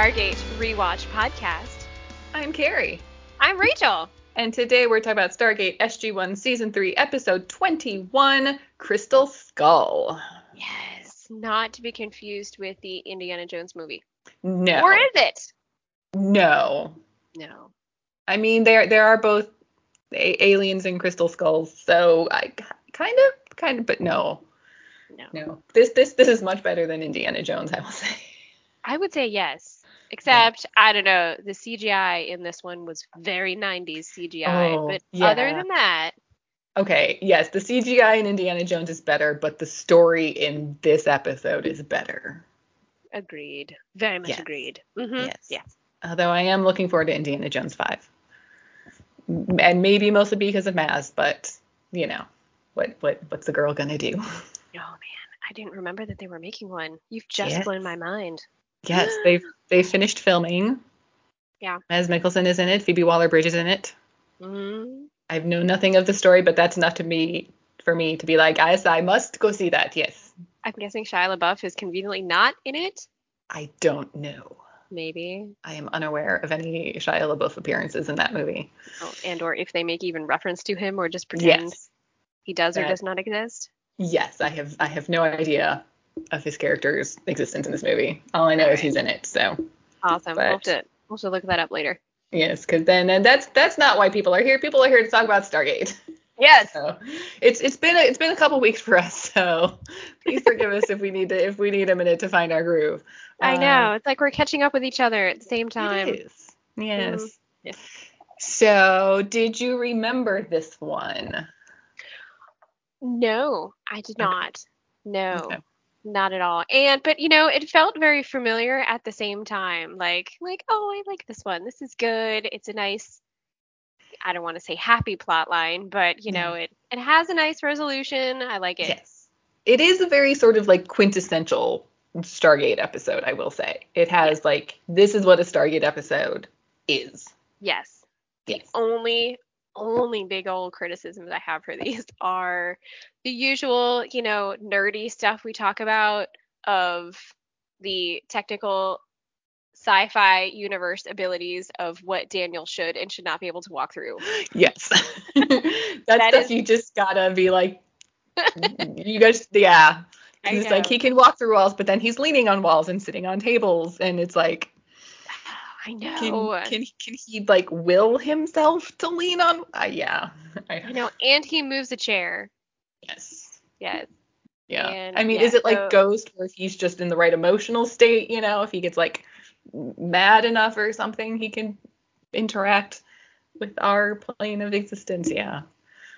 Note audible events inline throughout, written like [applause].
Stargate rewatch podcast. I'm Carrie. I'm Rachel. And today we're talking about Stargate SG1 Season 3, Episode 21 Crystal Skull. Yes, not to be confused with the Indiana Jones movie. No. Or is it? No. No. I mean, there there are both a- aliens and crystal skulls, so I kind of, kind of, but no, No. no. This this this is much better than Indiana Jones, I will [laughs] say. I would say yes. Except, I don't know, the CGI in this one was very 90s CGI. Oh, but yeah. other than that, Okay, yes, the CGI in Indiana Jones is better, but the story in this episode is better. agreed. Very much Yes. agreed. Mm-hmm. Yes. Yeah. Although I am looking forward to Indiana Jones 5. And maybe mostly because of Mads, but you know, what what what's the girl gonna do? [laughs] Oh, man. I didn't remember that they were making one. You've just Yes. blown my mind. Yes, they've they finished filming. Yeah. Mads Mikkelsen is in it, Phoebe Waller-Bridge is in it. Mm-hmm. I know nothing of the story, but that's enough to me for me to be like, I must go see that. Yes. I'm guessing Shia LaBeouf is conveniently not in it. I don't know. Maybe. I am unaware of any Shia LaBeouf appearances in that movie. Oh, and or if they make even reference to him or just pretend Yes. he does or That- does not exist. Yes, I have I have no idea of his character's existence in this movie. All I know is he's in it. So Awesome. we'll, have to, we'll have to look that up later. yes, because then and that's that's not why people are here. People are here to talk about Stargate. [laughs] Yes. So it's it's been a, it's been a couple weeks for us. So [laughs] please forgive us if we need to if we need a minute to find our groove. I Uh, know. It's like we're catching up with each other at the same time. It is. Yes. Mhm. Yeah. So did you remember this one? No, I did Okay. not. No. Okay. Not at all. And but you know, it felt very familiar at the same time. Like like, oh, I like this one. This is good. It's a nice I don't want to say happy plot line, but you know, mm-hmm. it it has a nice resolution. I like it. Yes. It is a very sort of like quintessential Stargate episode, I will say. It has like this is what a Stargate episode is. Yes. Yes. only only big old criticisms I have for [laughs] these are the usual, you know, nerdy stuff we talk about of the technical sci-fi universe abilities of what Daniel should and should not be able to walk through. [gasps] Yes. [laughs] [laughs] That, That stuff is- you just gotta be like you guys yeah. It's like he can walk through walls, but then he's leaning on walls and sitting on tables, and it's like I know. can can can he like will himself to lean on? Uh, yeah. I, I know, [laughs] and he moves a chair. Yes. Yes. Yeah. And, I mean, yeah, is it like so- Ghost where if he's just in the right emotional state, you know, if he gets like mad enough or something, he can interact with our plane of existence? Yeah.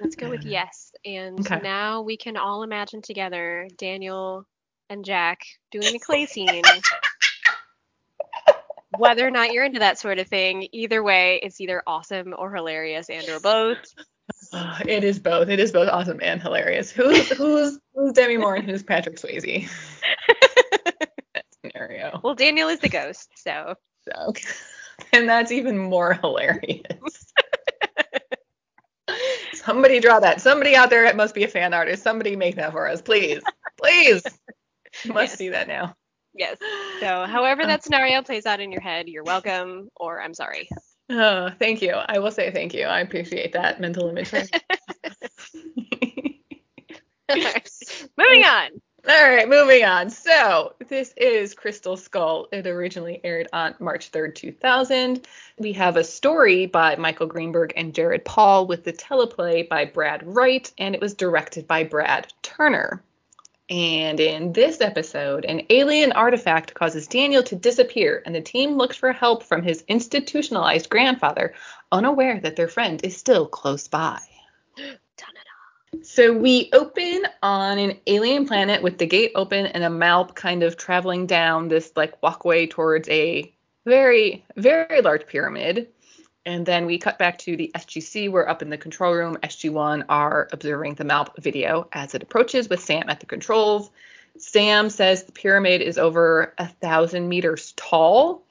Let's go with yes. And Okay. now we can all imagine together Daniel and Jack doing a clay [laughs] scene. Whether or not you're into that sort of thing, either way, it's either awesome or hilarious and or both. Uh, [sighs] it is both. It is both awesome and hilarious. Who's who's who's Demi Moore and who's Patrick Swayze? [laughs] that scenario. Well, Daniel is the ghost, so So, and that's even more hilarious. [laughs] Somebody draw that. Somebody out there must be a fan artist. Somebody make that for us, please. Please. [laughs] Must Yes. see that now. Yes. So [sighs] however that um, scenario plays out in your head, you're welcome or I'm sorry. Oh, thank you. I will say thank you. I appreciate that mental imagery. [laughs] [laughs] Moving on. All right, moving on. So, this is Crystal Skull. It originally aired on March 3rd, 2000. We have a story by Michael Greenberg and Jarrad Paul with the teleplay by Brad Wright, and it was directed by Brad Turner. And in this episode, an alien artifact causes Daniel to disappear, and the team looks for help from his institutionalized grandfather, unaware that their friend is still close by. So we open on an alien planet with the gate open and a Malp kind of traveling down this like walkway towards a very, very large pyramid. And then we cut back to the SGC. We're up in the control room. SG1 are observing the Malp video as it approaches with Sam at the controls. Sam says the pyramid is over a thousand meters tall,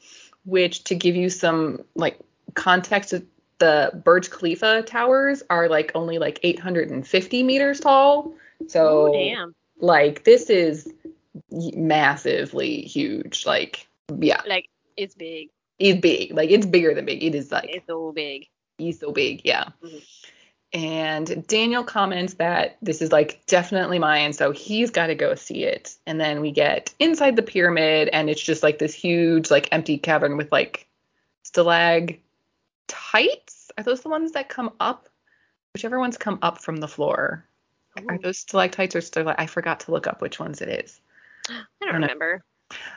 which to give you some like context, the Burj Khalifa towers are like only like 850 meters tall. So Oh, damn. like this is massively huge. Like, yeah, Like it's big. It's big. Like it's bigger than big. It is like It's so big. he's so big. Yeah. Mhm. And Daniel comments that this is like definitely mine, so he's got to go see it. And then we get inside the pyramid, and it's just like this huge, like empty cavern with like stalactites. Are those the ones that come up? Whichever ones come up from the floor. Are Ooh, those stalactites or stalactites? I forgot to look up which ones it is. I I don't don't know. remember.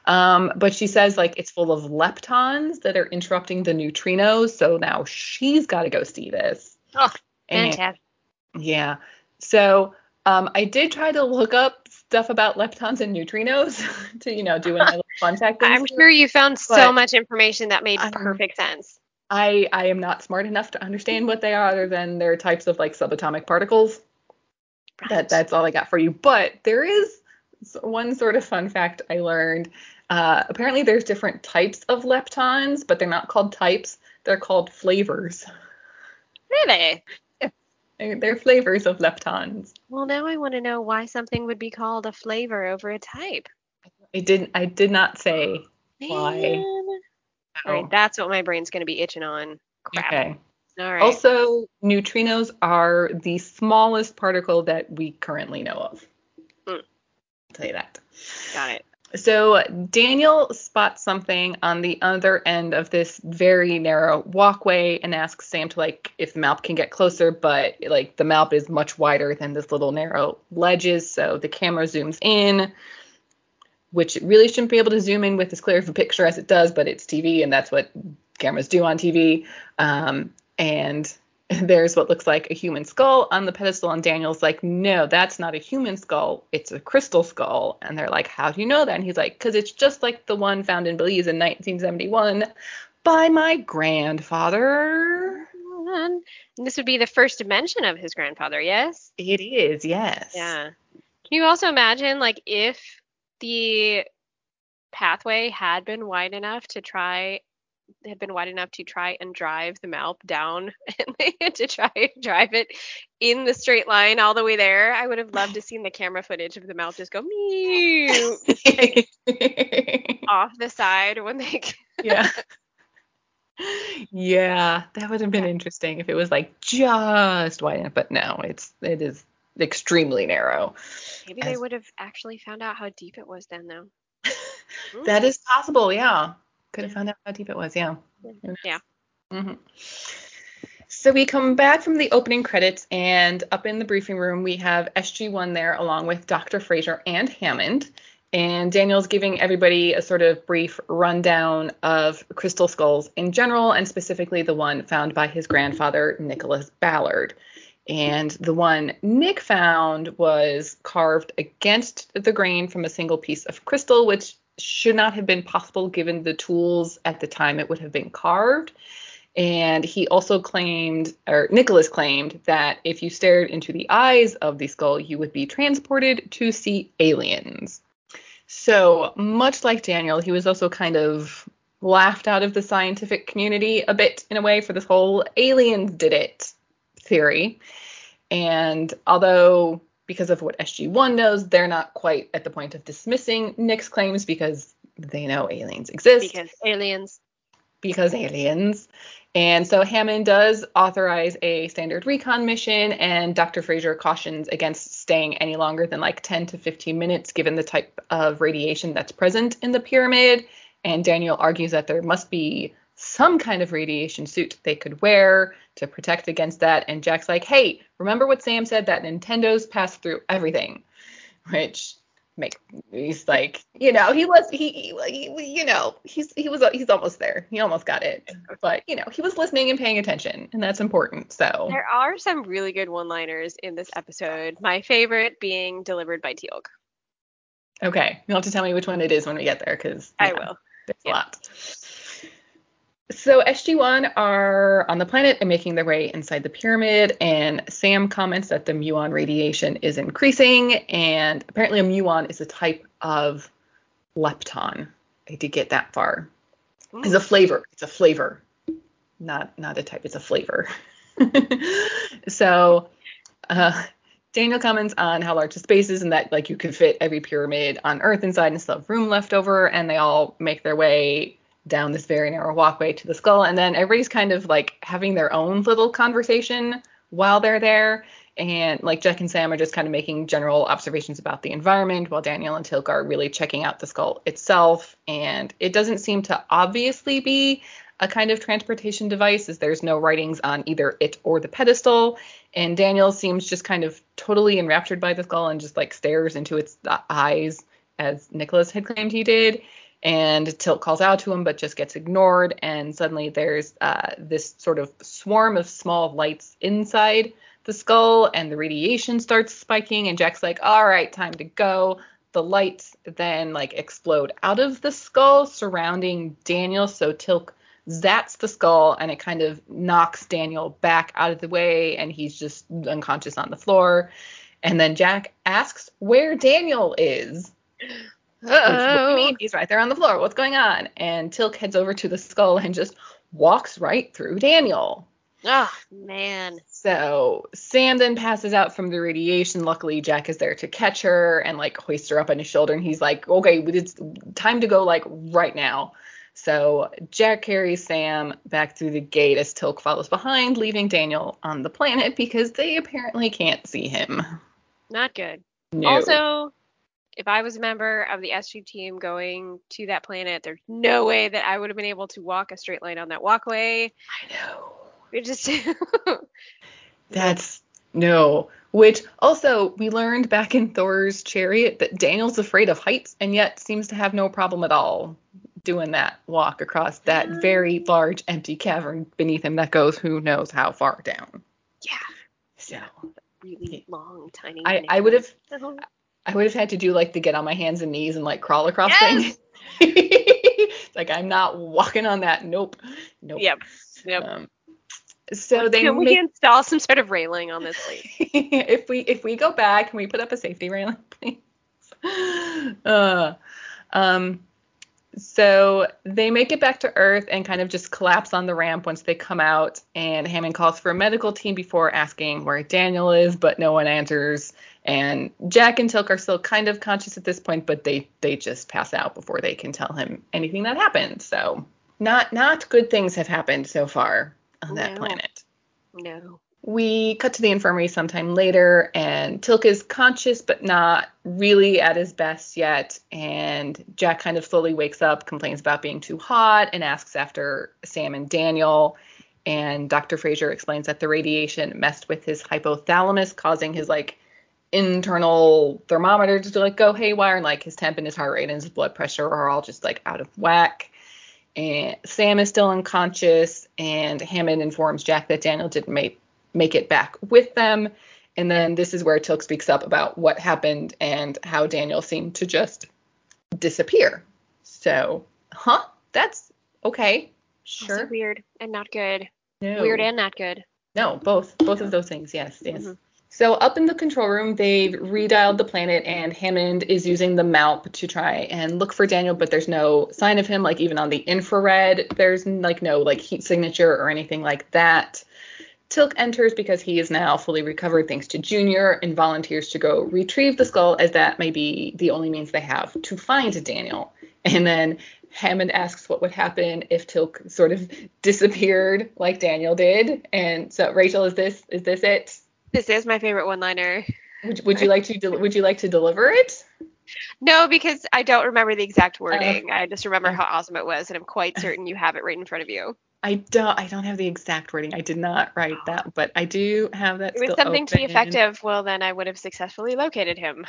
Um, but she says like it's full of leptons that are interrupting the neutrinos, so now she's got to go see this. Oh, And- fantastic. yeah. So um, I did try to look up stuff about leptons and neutrinos [laughs] to you know do little [laughs] contact. I'm sure you found so much information that made perfect sense. I I am not smart enough to understand what they are other than they're types of like subatomic particles. That that's all I got for you. But there is one sort of fun fact I learned. Uh, apparently, there's different types of leptons, but they're not called types. They're called flavors. Really? They're, they're flavors of leptons. Well, now I want to know why something would be called a flavor over a type. I didn't. I did not say. Why? Man. All Oh, right, that's what my brain's going to be itching on. Crap. okay. All right. Also, neutrinos are the smallest particle that we currently know of. Hmm. I'll tell you that. Got it. So Daniel spots something on the other end of this very narrow walkway and asks Sam to like if the Malp can get closer, but like the Malp is much wider than this little narrow ledges, so the camera zooms in, which it really shouldn't be able to zoom in with as clear of a picture as it does, but it's TV and that's what cameras do on TV. Um, and [laughs] there's what looks like a human skull on the pedestal, and Daniel's like, no, that's not a human skull, it's a crystal skull. And they're like, how do you know that? And he's like, because it's just like the one found in Belize in 1971 by my grandfather. And this would be the first mention of his grandfather, yes? It is, yes. Yeah. Can you also imagine, like, if the pathway had been wide enough to try, had been wide enough to try and drive the Malp down, [laughs] and they [laughs] had to try and drive it in the straight line all the way there? I would have loved to seen the camera footage of the Malp just go [laughs] meow off the side when they. yeah. Yeah, that would have been interesting if it was like just wide enough, but no, it's it is extremely narrow. Maybe they would have actually found out how deep it was then, though. That is possible, yeah. Could have found out how deep it was, yeah. Yeah. hmm So we come back from the opening credits, and up in the briefing room, we have SG1 there along with Dr. Fraiser and Hammond. And Daniel's giving everybody a sort of brief rundown of crystal skulls in general, and specifically the one found by his grandfather, Nicholas Ballard. And the one Nick found was carved against the grain from a single piece of crystal, which should not have been possible given the tools at the time it would have been carved. And he also claimed, or Nicholas claimed, that if you stared into the eyes of the skull, you would be transported to see aliens. So, much like Daniel, he was also kind of laughed out of the scientific community a bit in a way for this whole aliens did it theory. And although, because of what SG1 knows, they're not quite at the point of dismissing Nick's claims because they know aliens exist Because aliens. because aliens. And so Hammond does authorize a standard recon mission, and Dr. Fraiser cautions against staying any longer than like 10 to 15 minutes given the type of radiation that's present in the pyramid. And Daniel argues that there must be some kind of radiation suit they could wear to protect against that. And Jack's like, hey, remember what Sam said that Nintendo's pass through everything, which make he's like you know he was he, he, you know he's he was he's almost there he almost got it but you know he was listening and paying attention and that's important so There are some really good one-liners in this episode. My favorite being delivered by Teal'c. okay you'll have to tell me which one it is when we get there because I will. there's a lot so SG1 are on the planet and making their way inside the pyramid, and Sam comments that the muon radiation is increasing, and apparently a muon is a type of lepton. I did get that far. It's a flavor. It's a flavor, not not a type. It's a flavor. [laughs] so uh, Daniel comments on how large the space is and that like you could fit every pyramid on Earth inside and still have room left over, and they all make their way down this very narrow walkway to the skull, and then everybody's kind of like having their own little conversation while they're there. And like Jack and Sam are just kind of making general observations about the environment, while Daniel and Teal'c are really checking out the skull itself. And it doesn't seem to obviously be a kind of transportation device, as there's no writings on either it or the pedestal. And Daniel seems just kind of totally enraptured by the skull and just like stares into its uh, eyes, as Nicholas had claimed he did. And Teal'c calls out to him, but just gets ignored. And suddenly there's uh, this sort of swarm of small lights inside the skull, and the radiation starts spiking. And Jack's like, "All right, time to go." The lights then like explode out of the skull, surrounding Daniel. So Teal'c zats the skull and it kind of knocks Daniel back out of the way and he's just unconscious on the floor. And then Jack asks where Daniel is. Uh-oh. mean? He's right there on the floor. What's going on? And Teal'c heads over to the skull and just walks right through Daniel. Oh, man. So Sam then passes out from the radiation. Luckily, Jack is there to catch her and like hoist her up on his shoulder. And he's like, okay, it's time to go like right now. So Jack carries Sam back through the gate as Teal'c follows behind, leaving Daniel on the planet because they apparently can't see him. Not good. No. Also, if I was a member of the SG team going to that planet, there's no way that I would have been able to walk a straight line on that walkway. I know. It just [laughs] That's no. Which also we learned back in Thor's chariot that Daniel's afraid of heights and yet seems to have no problem at all doing that walk across that very large empty cavern beneath him that goes who knows how far down. yeah, So really long, tiny. I, I would have [laughs] I would have had to do like the get on my hands and knees and like crawl across Yes! thing. [laughs] like I'm not walking on that. Nope. Nope. Yep. Yep. Um, so they Can we make, install some sort of railing on this lake? [laughs] if we if we go back, can we put up a safety railing, [laughs] please? Uh, um, so they make it back to Earth and kind of just collapse on the ramp once they come out. And Hammond calls for a medical team before asking where Daniel is, but no one answers. And Jack and Teal'c are still kind of conscious at this point, but they they just pass out before they can tell him anything that happened. So not not good things have happened so far on that No. planet. No. We cut to the infirmary sometime later, and Teal'c is conscious but not really at his best yet. And Jack kind of slowly wakes up, complains about being too hot, and asks after Sam and Daniel. And Dr. Fraiser explains that the radiation messed with his hypothalamus, causing his like internal thermometer to like go haywire, and like his temp and his heart rate and his blood pressure are all just like out of whack and Sam is still unconscious, and Hammond informs Jack that Daniel didn't make make it back with them. And then this is where Teal'c speaks up about what happened and how Daniel seemed to just disappear. So, huh? That's okay. Also Sure. weird and not good. No. Weird and not good. No, both both of those things. Yes, yes. Mhm. So up in the control room, they've redialed the planet, and Hammond is using the MALP to try and look for Daniel, but there's no sign of him. Like even on the infrared, there's like no like heat signature or anything like that. Teal'c enters because he is now fully recovered thanks to Junior and volunteers to go retrieve the skull, as that may be the only means they have to find Daniel. And then Hammond asks what would happen if Teal'c sort of [laughs] disappeared like Daniel did. And so Rachel, is this is this it? This is my favorite one-liner. Would, would you like to del- would you like to deliver it? No, because I don't remember the Uh, exact wording. I just remember how awesome it was, and I'm quite certain you have it right in front of you. I don't I don't have the exact wording. I did not write that, but I do have that. It was something to the open. effective. Well, then I would have successfully located him.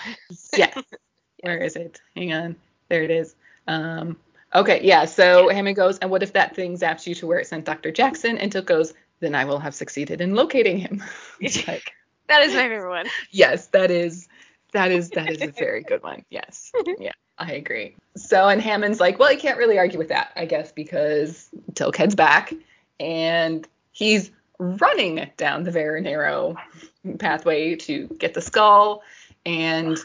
Yes. [laughs] Where is it? Hang on. There it is. Um, okay, yeah. So Hammond goes, and what if that thing zaps you to where it sent Dr. Jackson? And Teal'c goes, then I will have succeeded in locating him. [laughs] [laughs] Like, That is my favorite one. yes, that is that is that is a [laughs] very good one. Yes. Yeah, I agree. So and Hammond's like, well, you can't really argue with that, I guess, because Teal'c heads back and he's running down the very narrow pathway to get the skull and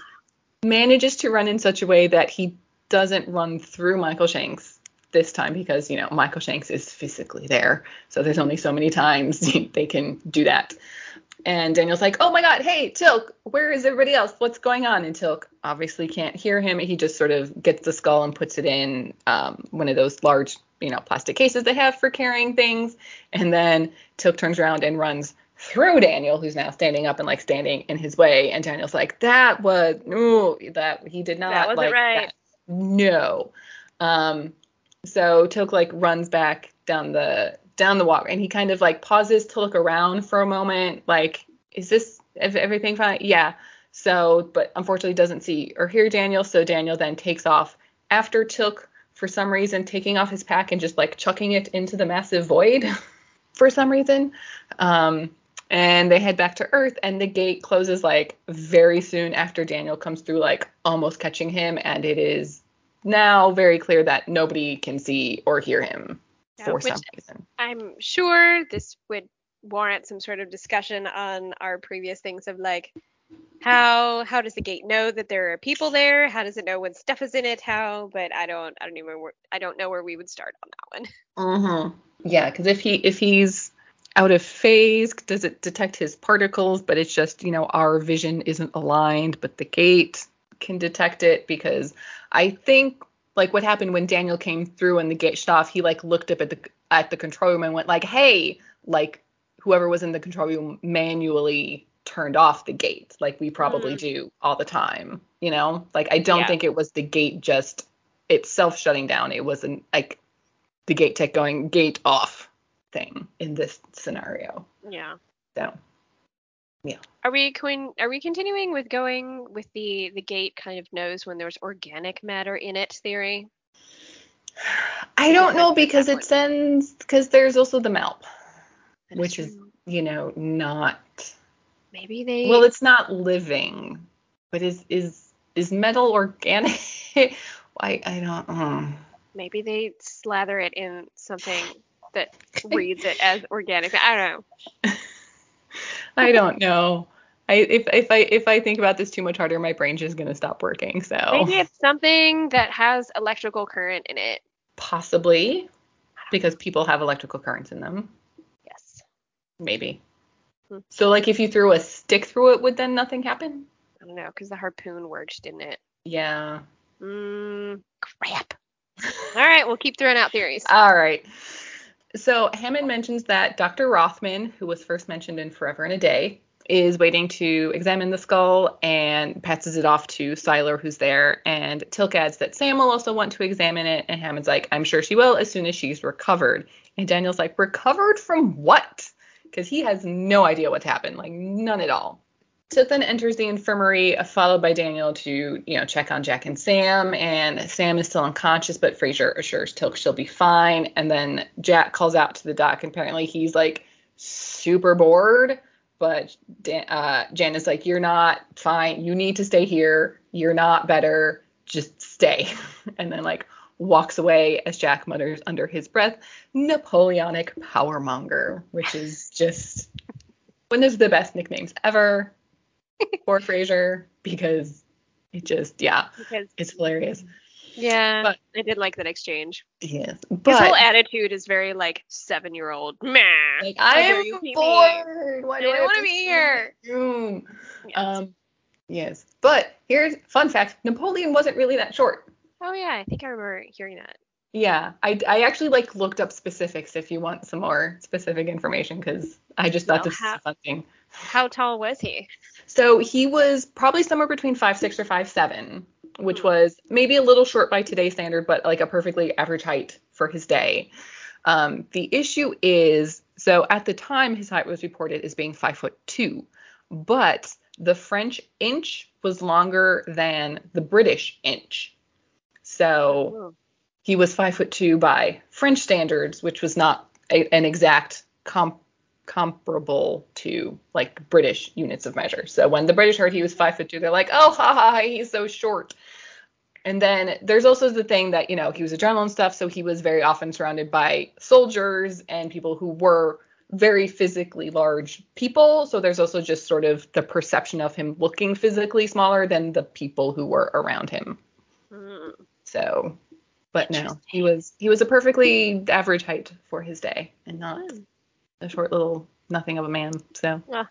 manages to run in such a way that he doesn't run through Michael Shanks this time because you know Michael Shanks is physically there, so there's only so many times [laughs] they can do that. And Daniel's like, oh my God, hey, Teal'c, where is everybody else? What's going on? And Teal'c obviously can't hear him. He just sort of gets the skull and puts it in um, one of those large, you know, plastic cases they have for carrying things. And then Teal'c turns around and runs through Daniel, who's now standing up and like standing in his way. And Daniel's like, that was, no, that he did not That wasn't like right. that. No. Um, so Teal'c like runs back down the down the walk and he kind of like pauses to look around for a moment like is this is everything fine? Yeah. So but unfortunately doesn't see or hear daniel so daniel then takes off. After Teal'c for some reason taking off his pack and just like chucking it into the massive void [laughs] for some reason um and they head back to earth and the gate closes like very soon after daniel comes through like almost catching him and it is now very clear that nobody can see or hear him Yeah, for some reason I'm sure this would warrant some sort of discussion on our previous things of like how how does the gate know that there are people there? How does it know when stuff is in it? How? But I don't I don't even I don't know where we would start on that one. [laughs] Mm-hmm. Yeah, because if he if he's out of phase, does it detect his particles? But it's just you know our vision isn't aligned, but the gate can detect it because I think like what happened when Daniel came through and the gate shut off, he like looked up at the at the control room and went like, hey, like whoever was in the control room manually turned off the gate like we probably Mm. do all the time you know like i don't Yeah. think it was the gate just itself shutting down it wasn't like the gate tech going gate off thing in this scenario. Yeah. So Are we going? Are we continuing with going with the the gate kind of knows when there's organic matter in it theory? I don't know because it sends because there's also the That which is you know not maybe they. well it's not living, but is is is metal organic? [laughs] I I don't. Um, maybe they slather it in something that [laughs] reads it as organic. I don't know. [laughs] I don't know. I if if I if I think about this too much harder, my brain's just gonna stop working. So Maybe it's something that has electrical current in it. possibly because people have electrical currents in them. Yes. Maybe. Hmm. So like if you threw a stick through it, would then nothing happen? I don't know because the harpoon worked, didn't it? Yeah. Mm, crap. All right, we'll keep throwing out theories. All right. So Hammond mentions that Dr. Rothman, who was first mentioned in Forever and a Day, is waiting to examine the skull and passes it off to Siler, who's there. And Teal'c adds that Sam will also want to examine it. And Hammond's like, I'm sure she will as soon as she's recovered. And Daniel's like, recovered from what? Because he has no idea what's happened, like none at all. Teal'c then enters the infirmary, uh, followed by Daniel to, you know, check on Jack and Sam. And Sam is still unconscious, but Fraiser assures Teal'c she'll be fine. And then Jack calls out to the doc, and apparently he's like super bored. But uh, Jan is like, "You're not fine. You need to stay here. You're not better. Just stay." [laughs] And then like walks away as Jack mutters under his breath, "Napoleonic powermonger," which is just one of the best nicknames ever for Fraiser because it just yeah, Because it's hilarious. yeah, But- I did like that exchange. Yes, but His whole attitude is very like seven year old. Meh. like I am you keep me bored. Why do don't I wanna be here. Room. Yes. Um, yes, but here's fun fact: Napoleon wasn't really that short. oh yeah, I think I remember hearing that. Yeah, I, I actually like looked up specifics if you want some more specific information because I just thought Well, this was how- a fun thing. How tall was he? So he was probably somewhere between five six or five seven, which was maybe a little short by today's standard, but like a perfectly average height for his day. Um, the issue is, so at the time his height was reported as being five foot two, but the French inch was longer than the British inch. So he was five foot two by French standards, which was not a, an exact comp, comparable to like British units of measure. So when the British heard he was five foot two, they're like, oh, ha ha, he's so short. And then there's also the thing that you know he was a general and stuff, so he was very often surrounded by soldiers and people who were very physically large people. So there's also just sort of the perception of him looking physically smaller than the people who were around him. Mm. So, but no, he was he was a perfectly average height for his day, and not Hmm. A short little nothing of a man. So Ah.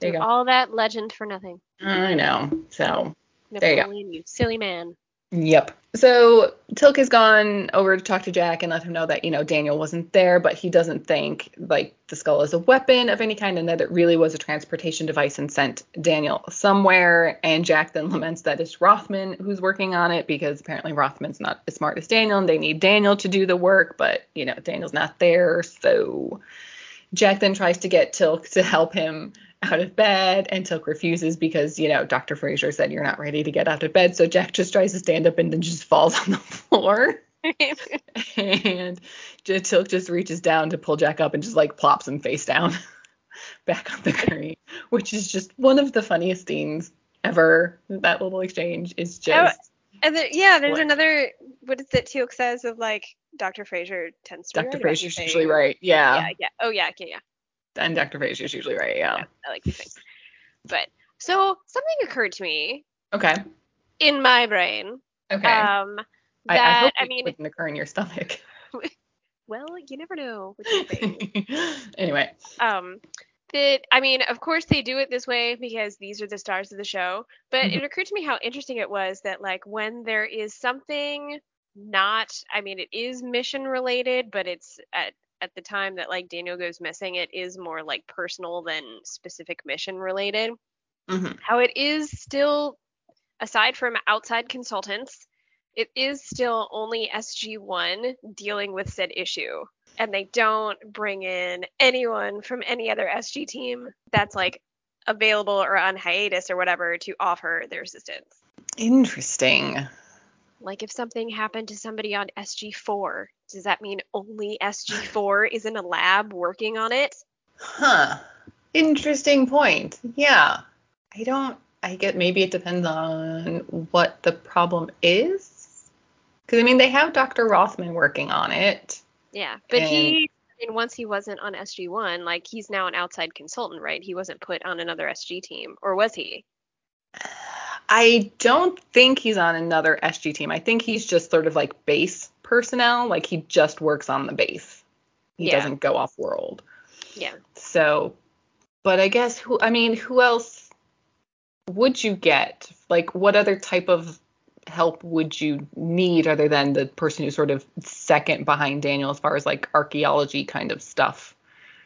There you go. All that legend for nothing. I know. So There you go. You silly man. Yep. So Teal'c has gone over to talk to Jack and let him know that, you know, Daniel wasn't there, but he doesn't think like the skull is a weapon of any kind and that it really was a transportation device and sent Daniel somewhere. And Jack then [laughs] laments that it's Rothman who's working on it because apparently Rothman's not as smart as Daniel and they need Daniel to do the work, but, you know, Daniel's not there. So Jack then tries to get Teal'c to help him out of bed and Teal'c refuses because, you know, Dr. Fraiser said you're not ready to get out of bed. So Jack just tries to stand up and then just falls [laughs] on the floor. and Teal'c just reaches down to pull Jack up and just like plops him face down [laughs] back on the crate, which is just one of the funniest scenes ever. That little exchange is oh, just. And then, yeah, there's another. What is it? Teal'c says of like Dr. Fraiser tends to. Dr. Fraiser's usually right. Yeah. Yeah, yeah. Oh yeah, yeah, yeah. And Dr. Fraiser's usually right. Yeah. yeah I like these things. But so something occurred to me Okay. in my brain. Okay. Um, I, I that hope I, it mean, wouldn't occur in your stomach. [laughs] well, you never know with these things. [laughs] anyway. um that I mean, of course they do it this way because these are the stars of the show, but it occurred to me how interesting it was that like when there is something not I mean it is mission related, but it's at at the time that like Daniel goes missing, it is more like personal than specific mission related. hmm How it is still aside from outside consultants, it is still only SG1 dealing with said issue. And they don't bring in anyone from any other SG team that's like available or on hiatus or whatever to offer their assistance. Interesting. Like if something happened to somebody on SG4, does that mean only [sighs] SG4 is in a lab working on it? Huh. Interesting point. Yeah. I don't. I get maybe it depends on what the problem is. Because I mean, they have Dr. Rothman working on it. Yeah, but And- he, and once he wasn't on SG1, like he's now an outside consultant, right? He wasn't put on another SG team, or was he? I don't think he's on another SG team. I think he's just sort of like base personnel. Like he just works on the base. He Yeah. doesn't go off world. Yeah. So, but I guess who? I mean, who else would you get? Like, what other type of help would you need other than the person who's sort of second behind Daniel as far as like archaeology kind of stuff?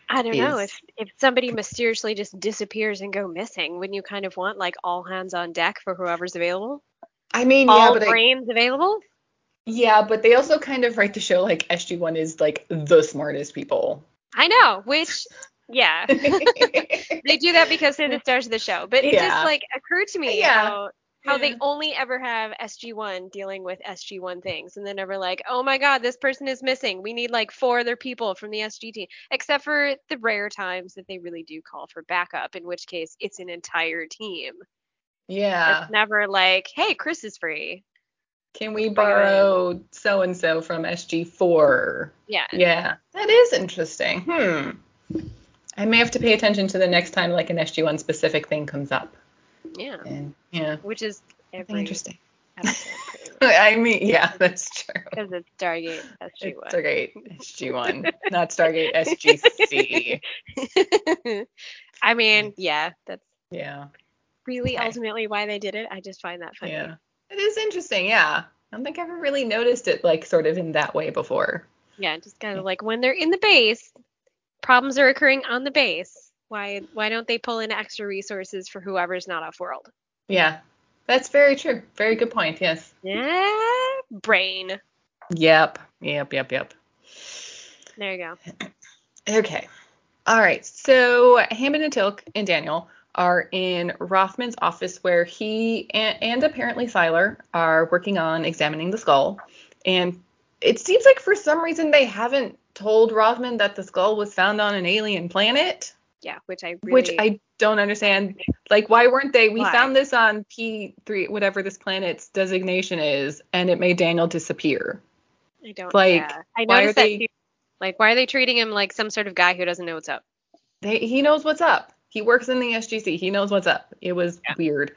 I don't know if if somebody mysteriously just disappears and go missing, wouldn't you kind of want like all hands on deck for whoever's available? I mean, yeah, all but I, brains available? yeah, but they also kind of write the show like SG1 is like the smartest people. I know, which yeah. [laughs] they do that because they're the stars of the show. But it Yeah. just like occurred to me Yeah. how how they only ever have SG1 dealing with SG1 things, and they're never like, oh my god, this person is missing. We need like four other people from the SG team, except for the rare times that they really do call for backup, in which case it's an entire team. yeah. It's never like, hey, Chris is free. Can we Bring her in. borrow so and so from SG4? Yeah. Yeah, that is interesting. Hmm. I may have to pay attention to the next time like an SG1 specific thing comes up. Yeah. And yeah, Which is every interesting. episode. [laughs] pretty much, I mean, yeah, that's true. Because it's Stargate It's SG1. It's Stargate SG1, [laughs] not Stargate SGC. [laughs] I mean, yeah, that's Yeah, really Okay. ultimately why they did it. I just find that funny. yeah. It is interesting, yeah. I don't think I've ever really noticed it like sort of in that way before. Yeah, just kind of like when they're in the base, problems are occurring on the base. Why why don't they pull in extra resources for whoever's not off world? Yeah, that's very true. Very good point. Yes. Yeah, brain. Yep. Yep. Yep. Yep. There you go. [clears throat] Okay. All right. So Hammond and Teal'c and Daniel are in Rothman's office where he and, and apparently Siler are working on examining the skull. And it seems like for some reason they haven't told Rothman that the skull was found on an alien planet, Yeah, which I really which I don't understand. Like, why weren't they? We Why? found this on P3, whatever this planet's designation is, and it made Daniel disappear. I don't like, yeah. I why are noticed that they- too. Like why are they treating him like some sort of guy who doesn't know what's up? they, he knows what's up. He works in the SGC. He knows what's up. It was Yeah. weird.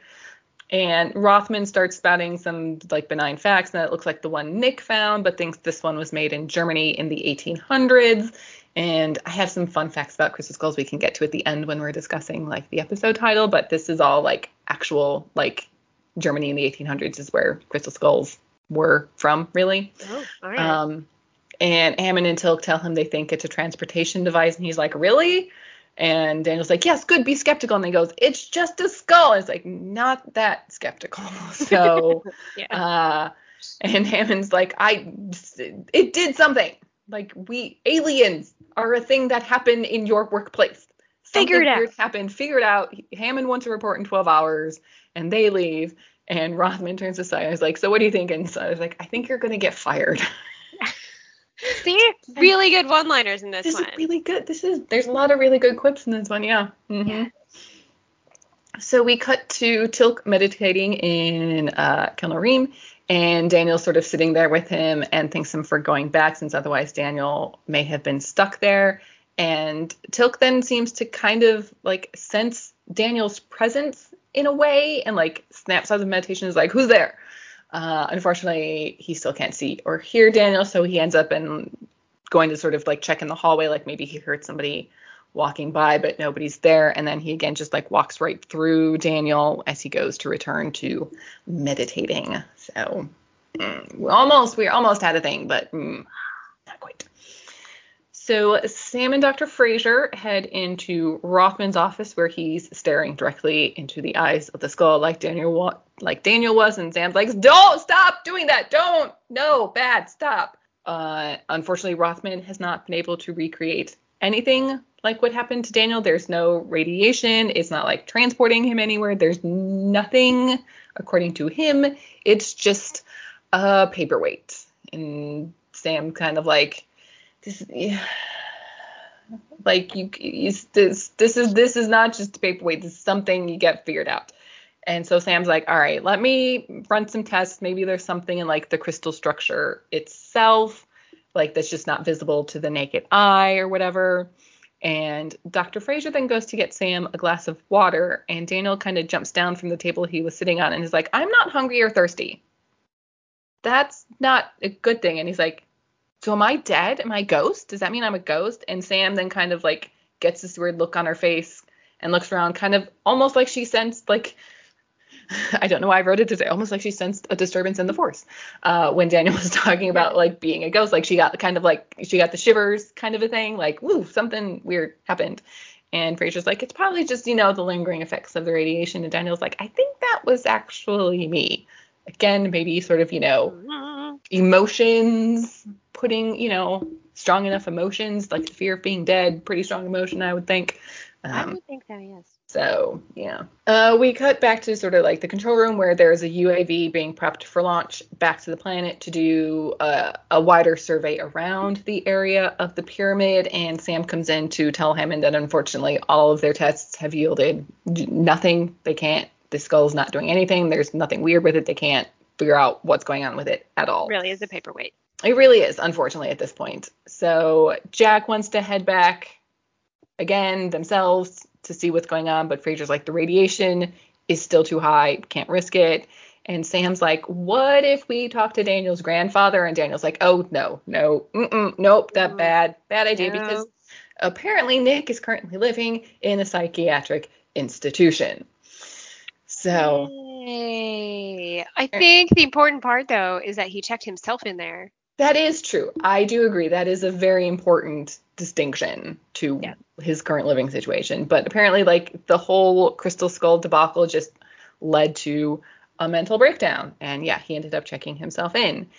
And Rothman starts spouting some like benign facts, and it looks like the one Nick found, but thinks this one was made in Germany in the 1800s. And I have some fun facts about crystal skulls we can get to at the end when we're discussing like the episode title, but this is all like actual like Germany in the 1800s is where crystal skulls were from, really. Oh, all right. Um, and Hammond and Teal'c tell him they think it's a transportation device, and he's like, "Really?" And Daniel's like, "Yes, good. Be skeptical." And he goes, "It's just a skull." And it's like, not that skeptical. [laughs] So, [laughs] yeah. uh, and Hammond's like, "I, it did something. Like we aliens are a thing that happened in your workplace. Figure it Something out." Happened. Figure it out. Hammond wants a report in 12 hours, and they leave." And Rothman turns to Siler. He's like, "So what do you think?" And Siler's like, "I think you're gonna get fired." [laughs] See, really good one-liners in this, this one. is really good. This is there's a lot of really good quips in this one. Yeah. Mhm. Yeah. So we cut to Teal'c meditating in uh, Kel'no'reem, and Daniel's sort of sitting there with him and thanks him for going back since otherwise Daniel may have been stuck there. And Teal'c then seems to kind of like sense Daniel's presence in a way and like snaps out of meditation is like, who's there? Uh, unfortunately, he still can't see or hear Daniel, so he ends up in going to sort of like check in the hallway, like maybe he heard somebody walking by, but nobody's there. And then he again just like walks right through Daniel as he goes to return to meditating. So mm, we almost we almost had a thing, but mm, not quite. So Sam and Dr. Fraiser head into Rothman's office where he's staring directly into the eyes of the skull like Daniel wa- like Daniel was and Sam's like, "Don't stop doing that. Don't. No, bad. Stop." Uh, unfortunately, Rothman has not been able to recreate anything like what happened to Daniel. There's no radiation. It's not like transporting him anywhere. There's nothing, according to him. It's just a paperweight. And Sam kind of like, this, yeah, [sighs] like you, you, this, this is this is not just a paperweight. This is something you get figured out. And so Sam's like, all right, let me run some tests. Maybe there's something in like the crystal structure itself, like that's just not visible to the naked eye or whatever. And Dr. Fraiser then goes to get Sam a glass of water, and Daniel kind of jumps down from the table he was sitting on and is like, I'm not hungry or thirsty. That's not a good thing. And he's like, So am I dead? Am I a ghost? Does that mean I'm a ghost? And Sam then kind of like gets this weird look on her face and looks around, kind of almost like she sensed like [laughs] I don't know why I wrote it today. Almost like she sensed a disturbance in the force uh, when Daniel [laughs] was talking about like being a ghost. Like she got kind of like she got the shivers kind of a thing. Like, woo, something weird happened. And Fraiser's like, it's probably just you know the lingering effects of the radiation. And Daniel's like, I think that was actually me. Again, maybe sort of you know emotions, putting you know strong enough emotions like the fear of being dead, pretty strong emotion, I would think. I Um, would think so, yes. So yeah, uh, we cut back to sort of like the control room where there's a UAV being prepped for launch back to the planet to do a, a wider survey around the area of the pyramid. And Sam comes in to tell Hammond that unfortunately all of their tests have yielded nothing. They can't. The skull's not doing anything. There's nothing weird with it. They can't figure out what's going on with it at all. Really is a paperweight. It really is, unfortunately, at this point. So Jack wants to head back again themselves to see what's going on, but Fraiser's like, the radiation is still too high, can't risk it. And Sam's like, what if we talk to Daniel's grandfather? And Daniel's like, oh, no, no, mm-mm, nope, that bad, bad idea No. because apparently Nick is currently living in a psychiatric institution. So Yay. I er think the important part though is that he checked himself in there. That is true. I do agree. That is a very important distinction to Yeah. his current living situation. But apparently, like the whole Crystal Skull debacle just led to a mental breakdown. And yeah, he ended up checking himself in.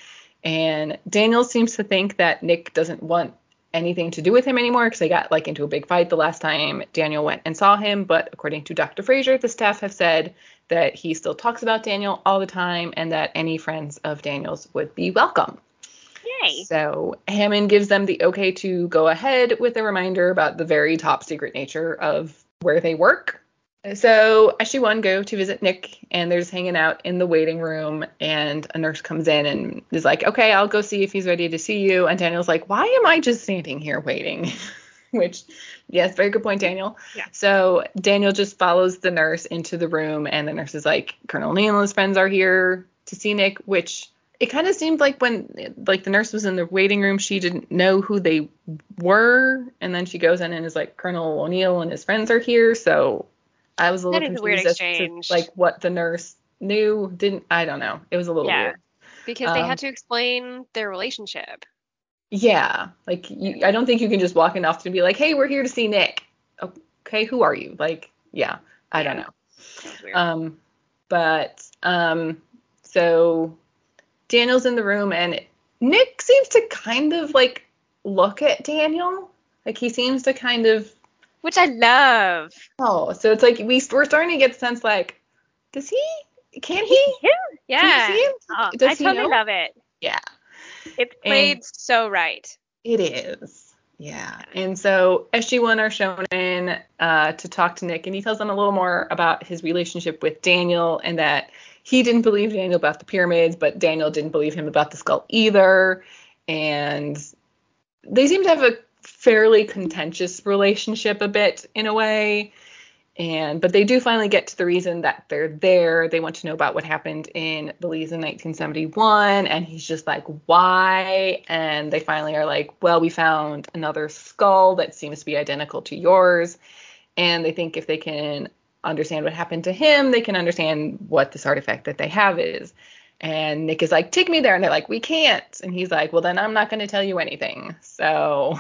And Daniel seems to think that Nick doesn't want anything to do with him anymore because they got like into a big fight the last time Daniel went and saw him. But according to Dr. Fraiser, the staff have said that he still talks about Daniel all the time and that any friends of Daniel's would be welcome. Yay. So Hammond gives them the okay to go ahead with a reminder about the very top secret nature of where they work. So SG1 go to visit Nick and they're just hanging out in the waiting room and a nurse comes in and is like, okay, I'll go see if he's ready to see you. And Daniel's like, why am I just standing here waiting? [laughs] Which, yes, very good point, Daniel. Yeah. So Daniel just follows the nurse into the room and the nurse is like, Colonel O'Neill and his friends are here to see Nick, which it kind of seemed like when like the nurse was in the waiting room, she didn't know who they were, and then she goes in and is like Colonel O'Neill and his friends are here. So I was a little That is a weird confused as to like what the nurse knew, didn't. I don't know. It was a little Yeah. weird. because they Um, had to explain their relationship. Yeah, like you, I don't think you can just walk in off to be like, "Hey, we're here to see Nick." Okay, who are you? Like, yeah, I don't know. That was weird. Um, but um, so Daniel's in the room and Nick seems to kind of like look at Daniel. Like he seems to kind of Which I love. oh, so it's like we we're starting to get the sense like, does he? Can he? Yeah. see him? Oh, Does I he totally know? love it. Yeah, It's played so right. it is. Yeah. And so SG1 are shown in uh, to talk to Nick, and he tells them a little more about his relationship with Daniel and that he didn't believe Daniel about the pyramids, but Daniel didn't believe him about the skull either. And they seem to have a fairly contentious relationship a bit in a way. And but they do finally get to the reason that they're there. They want to know about what happened in Belize in 1971, and he's just like, "Why?" And they finally are like, "Well, we found another skull that seems to be identical to yours." And they think if they can understand what happened to him, they can understand what this artifact that they have is. And Nick is like, "Take me there," and they're like, "We can't." And he's like, "Well, then I'm not going to tell you anything." So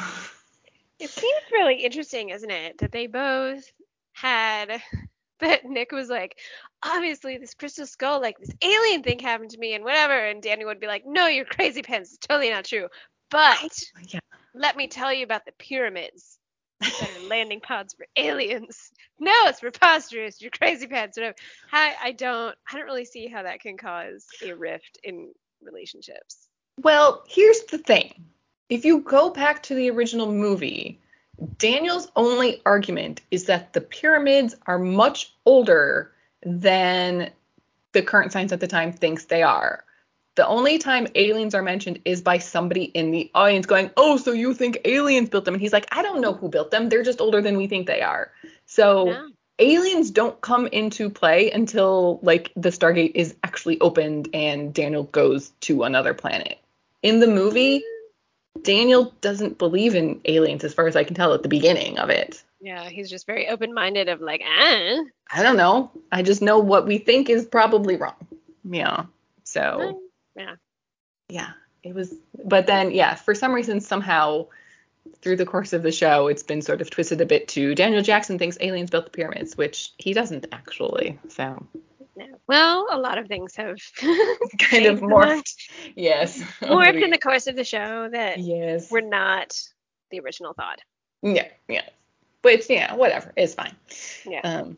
It seems really interesting, isn't it, that they both had [laughs] that Nick was like, obviously this crystal skull, like this alien thing happened to me and whatever, and Danny would be like, no, you're crazy pants, it's totally not true. But yeah. let me tell you about the pyramids that are landing pods for aliens. [laughs] No, it's preposterous. You're crazy pants. Whatever. I, I don't I don't really see how that can cause a rift in relationships. Well, here's the thing. If you go back to the original movie, Daniel's only argument is that the pyramids are much older than the current science at the time thinks they are. The only time aliens are mentioned is by somebody in the audience going, Oh, so you think aliens built them? And he's like, I don't know who built them. They're just older than we think they are. So No. aliens don't come into play until like the Stargate is actually opened and Daniel goes to another planet. In the movie, Daniel doesn't believe in aliens as far as I can tell at the beginning of it. Yeah, he's just very open minded of like, ah. I don't know. I just know what we think is probably wrong. Yeah. So, Yeah. yeah, it was but then yeah, for some reason somehow through the course of the show it's been sort of twisted a bit to Daniel Jackson thinks aliens built the pyramids, which he doesn't actually. So, No. Well, a lot of things have [laughs] kind of morphed. Yes. [laughs] morphed the- in the course of the show that Yes. were not the original thought. Yeah, yeah. Which, yeah, whatever. It's fine. Yeah. Um,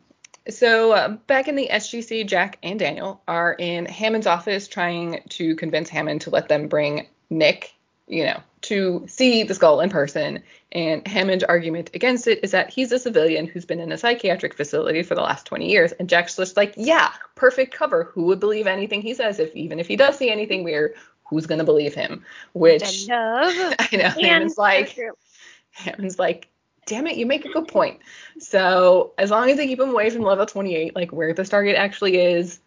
so uh, back in the SGC, Jack and Daniel are in Hammond's office trying to convince Hammond to let them bring Nick, you know, to see the skull in person. And Hammond's argument against it is that he's a civilian who's been in a psychiatric facility for the last 20 years. And Jack's just like, yeah, perfect cover. Who would believe anything he says? If even if he does see anything weird, who's gonna believe him? Which I. [laughs] I know and Hammond's like. so. Hammond's like, damn it, you make a good point. So as long as they keep him away from level 28, like where the Stargate actually is,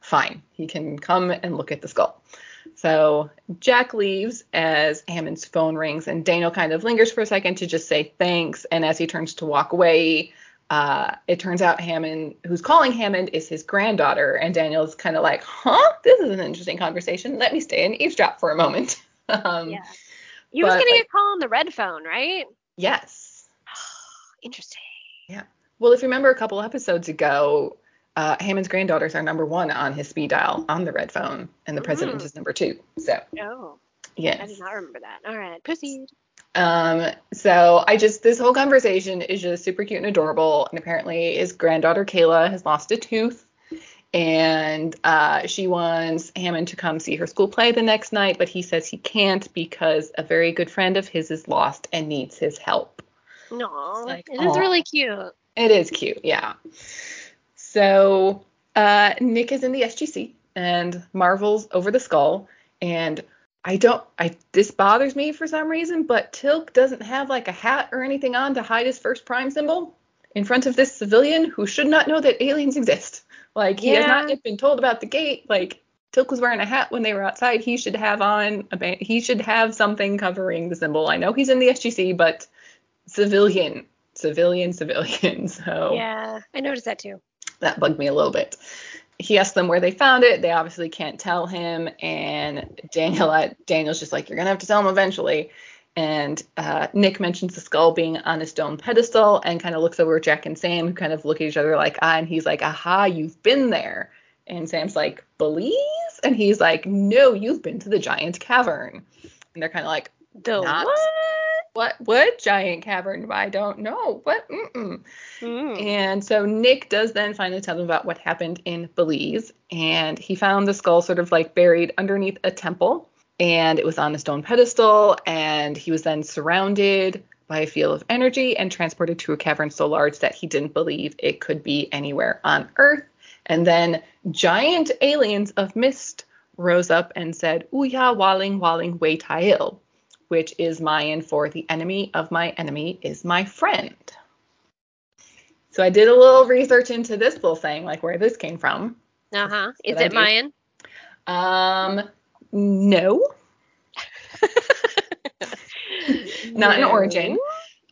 fine. He can come and look at the skull. So Jack leaves as Hammond's phone rings, and Daniel kind of lingers for a second to just say thanks. And as he turns to walk away, uh, it turns out Hammond, who's calling Hammond, is his granddaughter. And Daniel's kind of like, huh, this is an interesting conversation. Let me stay and eavesdrop for a moment. [laughs] um, yeah. He was getting like- a call on the red phone, right? Yes. [gasps] Interesting. Yeah. Well, if you remember a couple episodes ago, uh, Hammond's granddaughters are number one on his speed dial on the red phone, and the president Mm. is number two. So, Oh, Yes. I did not remember that. All right, proceed. Um, so I just this whole conversation is just super cute and adorable. And apparently his granddaughter Kayla has lost a tooth. And uh, she wants Hammond to come see her school play the next night, but he says he can't because a very good friend of his is lost and needs his help. No, like, it is really cute. It is cute, yeah. So uh, Nick is in the SGC and marvels over the skull. And I don't, I this bothers me for some reason, but Teal'c doesn't have like a hat or anything on to hide his first prime symbol in front of this civilian who should not know that aliens exist. Like he has not yet been told about the gate. Like Teal'c was wearing a hat when they were outside. He should have on a ba- he should have something covering the symbol. I know he's in the SGC, but civilian, civilian, civilian. [laughs] So Yeah, I noticed that too. That bugged me a little bit. He asked them where they found it. They obviously can't tell him, and Daniel Daniel's just like, "You're gonna have to tell him eventually." And uh, Nick mentions the skull being on a stone pedestal, and kind of looks over at Jack and Sam, who kind of look at each other like, "Ah," and he's like, "Aha, you've been there." And Sam's like, "Belize?" And he's like, "No, you've been to the giant cavern." And they're kind of like, The what? "What? What giant cavern? I don't know. What?" Mm-mm. Mm. And so Nick does then finally tell them about what happened in Belize. And he found the skull sort of like buried underneath a temple. And it was on a stone pedestal. And he was then surrounded by a field of energy and transported to a cavern so large that he didn't believe it could be anywhere on Earth. And then giant aliens of mist rose up and said, Uya waling waling wei tail, which is Mayan for the enemy of my enemy is my friend. So I did a little research into this little thing, like where this came from. Uh huh. Is it. Mayan? Um, no, [laughs] not in origin.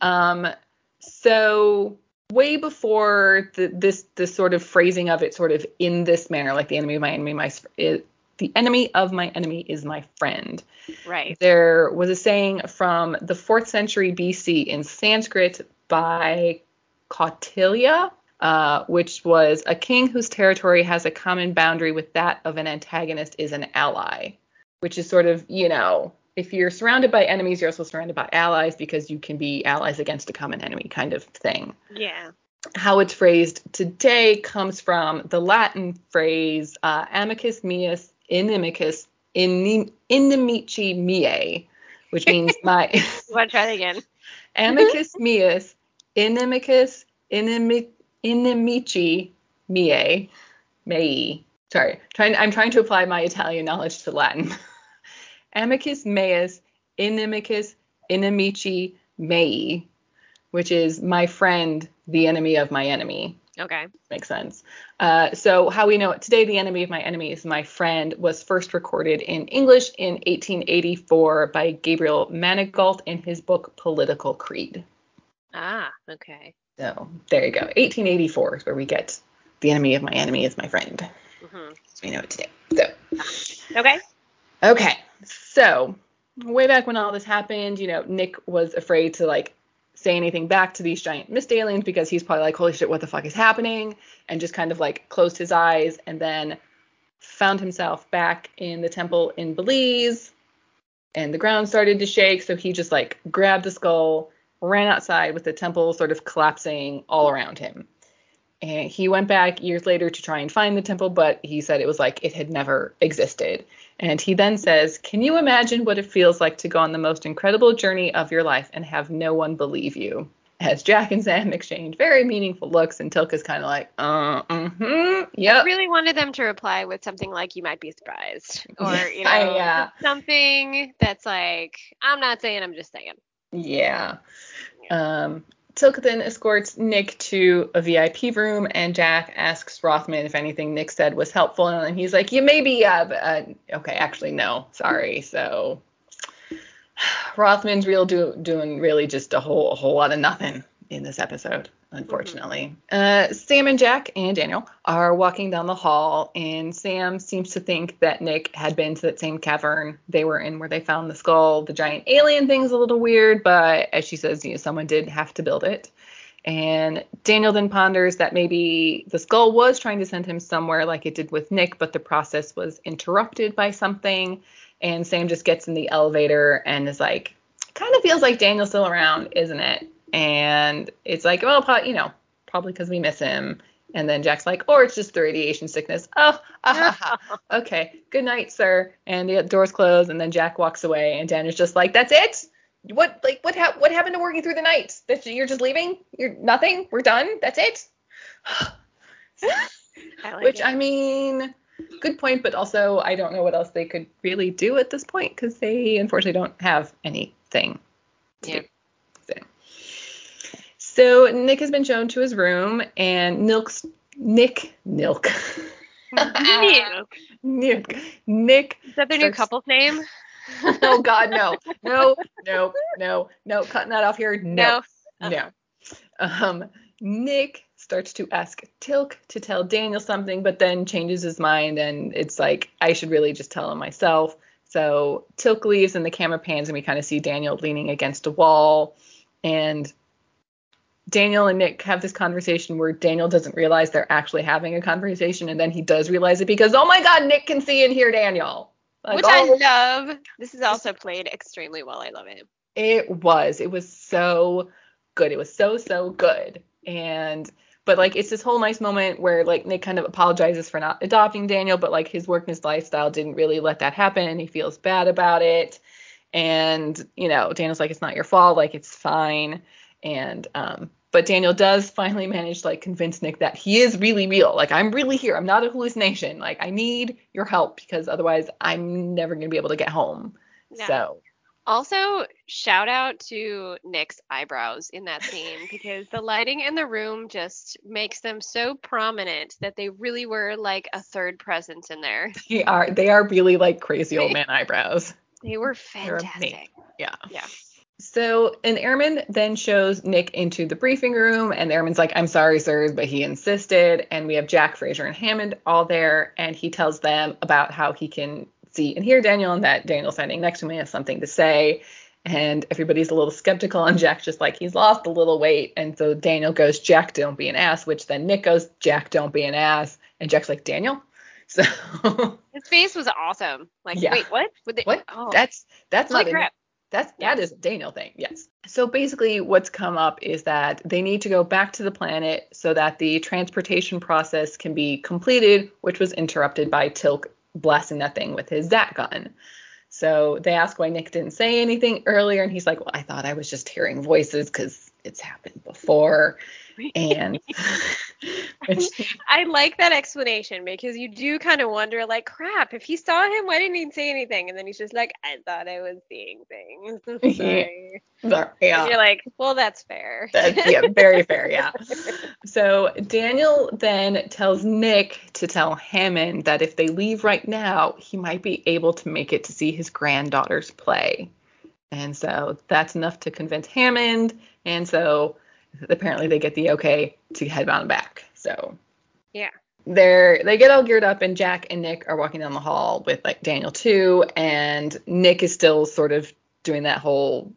Um, so way before the, this this sort of phrasing of it, sort of in this manner, like the enemy of my enemy, my is, the enemy of my enemy is my friend. Right. There was a saying from the fourth century BC in Sanskrit by Kautilya, uh, which was a king whose territory has a common boundary with that of an antagonist is an ally, which is sort of, you know, if you're surrounded by enemies, you're also surrounded by allies because you can be allies against a common enemy kind of thing. Yeah. How it's phrased today comes from the Latin phrase uh, amicus meus inimicus inim- inimici miei, which means [laughs] my want to try that again? [laughs] amicus meus inimicus inimi- inimici miei mei. Sorry, trying I'm trying to apply my Italian knowledge to Latin. [laughs] amicus meus inimicus inimici mei, which is my friend, the enemy of my enemy Okay. makes sense. Uh, so how we know it today, the enemy of my enemy is my friend, was first recorded in English in 1884 by Gabriel Manigault in his book Political Creed. Ah. Okay. So there you go. 1884 is where we get the enemy of my enemy is my friend, hmm as we know it today. So Okay. Okay, so way back when all this happened, you know, Nick was afraid to like say anything back to these giant mist aliens because he's probably like, holy shit, what the fuck is happening? And just kind of like closed his eyes and then found himself back in the temple in Belize and the ground started to shake. So he just like grabbed the skull, ran outside with the temple sort of collapsing all around him. And he went back years later to try and find the temple, but he said it was like it had never existed. And he then says, Can you imagine what it feels like to go on the most incredible journey of your life and have no one believe you? As Jack and Sam [laughs] exchange very meaningful looks, and Teal'c is kind of like, uh, mm-hmm, I really wanted them to reply with something like "You might be surprised," [laughs] or you know, I, uh, something that's like, "I'm not saying, I'm just saying." Yeah. Um, Teal'c then escorts Nick to a VIP room, and Jack asks Rothman if anything Nick said was helpful, and he's like, "Yeah, maybe, uh, but, uh, okay, actually, no, sorry." So [sighs] Rothman's real do- doing really just a whole a whole lot of nothing in this episode, unfortunately. Uh, Sam and Jack and Daniel are walking down the hall, and Sam seems to think that Nick had been to that same cavern they were in where they found the skull. The giant alien thing's a little weird, but as she says, you know, someone did have to build it. And Daniel then ponders that maybe the skull was trying to send him somewhere like it did with Nick, but the process was interrupted by something. And Sam just gets in the elevator and is like, kind of feels like Daniel's still around, isn't it? And it's like, well, pro- you know, probably because we miss him. And then Jack's like, or it's just the radiation sickness. Oh, [laughs] ah, ha, ha. okay. Good night, sir. And the doors close, and then Jack walks away, and Dan is just like, that's it. What like what hap- what happened to working through the night? That you're just leaving? You're nothing. We're done. That's it. [sighs] I like Which it. I mean, good point, but also I don't know what else they could really do at this point because they unfortunately don't have anything to Yeah. do. So. so Nick has been shown to his room, and Nilk's Nick Nilk [laughs] Nuke. Nick. Nick. Is that their new couple's name? [laughs] oh God, no, [laughs] no, no, no, no. Cutting that off here. No, No. no. Um, Nick starts to ask Teal'c to tell Daniel something, but then changes his mind, and it's like I should really just tell him myself. So Teal'c leaves, and the camera pans, and we kind of see Daniel leaning against a wall, and Daniel and Nick have this conversation where Daniel doesn't realize they're actually having a conversation, and then he does realize it because oh my God, Nick can see and hear Daniel. Like, Which oh, I love. This is also played extremely well. I love it. It was. It was so good. It was so so good. And but like it's this whole nice moment where like Nick kind of apologizes for not adopting Daniel, but like his work and his lifestyle didn't really let that happen and he feels bad about it. And you know, Daniel's like it's not your fault, like it's fine. And um but Daniel does finally manage to like convince Nick that he is really real. Like I'm really here. I'm not a hallucination. Like I need your help because otherwise I'm never going to be able to get home. Yeah. So Also, shout out to Nick's eyebrows in that scene because the lighting in the room just makes them so prominent that they really were like a third presence in there. They are they are really like crazy old man eyebrows. They were fantastic. Yeah. Yeah. So an airman then shows Nick into the briefing room, and the airman's like, "I'm sorry, sirs, but he insisted." And we have Jack, Fraiser, and Hammond all there, and he tells them about how he can see and hear Daniel, and that Daniel standing next to me has something to say. And everybody's a little skeptical, and Jack's just like, he's lost a little weight. And so Daniel goes, Jack, don't be an ass, which then Nick goes, Jack, don't be an ass. And Jack's like, Daniel? [laughs] So His face was awesome. Like, Yeah. wait, what? They, what? Oh, That's that's holy not crap. That's that is a Daniel thing, yes. So basically, what's come up is that they need to go back to the planet so that the transportation process can be completed, which was interrupted by Teal'c blasting that thing with his Zat gun. So they ask why Nick didn't say anything earlier, and he's like, "Well, I thought I was just hearing voices because it's happened before." [laughs] And [laughs] I like that explanation because you do kind of wonder, like, crap, if he saw him, why didn't he say anything? And then he's just like, I thought I was seeing things. [laughs] Sorry. yeah. You're like, well, that's fair. That's yeah, very fair, yeah. So Daniel then tells Nick to tell Hammond that if they leave right now, he might be able to make it to see his granddaughters play. And so that's enough to convince Hammond. And so apparently they get the okay to head on back. So Yeah. they're they get all geared up and Jack and Nick are walking down the hall with like Daniel too and Nick is still sort of doing that whole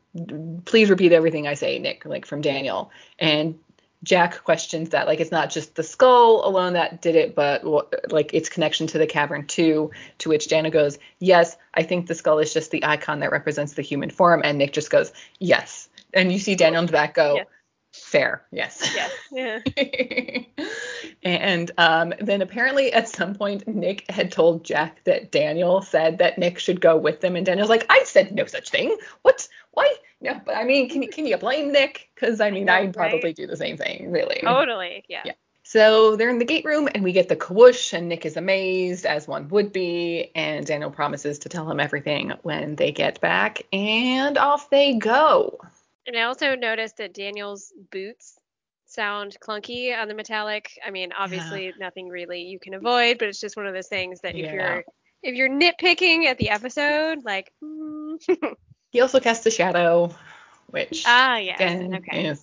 please repeat everything I say Nick like from Daniel and Jack questions that like it's not just the skull alone that did it but like its connection to the cavern too to which Daniel goes yes I think the skull is just the icon that represents the human form and Nick just goes yes and you see Daniel in the back go Yes. fair yes Yes. Yeah. [laughs] and um, then apparently at some point Nick had told Jack that Daniel said that Nick should go with them, and Daniel's like, I said no such thing. What? Why? No, but I mean, can you can you blame Nick? Because I mean, I'd probably right? do the same thing, really. Totally. Yeah. Yeah. So they're in the gate room, and we get the kawoosh, and Nick is amazed, as one would be, and Daniel promises to tell him everything when they get back, and off they go. And I also noticed that Daniel's boots sound clunky on the metallic. I mean, obviously nothing really you can avoid, but it's just one of those things that if Yeah. you're if you're nitpicking at the episode, like mm, [laughs] He also casts a shadow, which ah yes, Again, okay.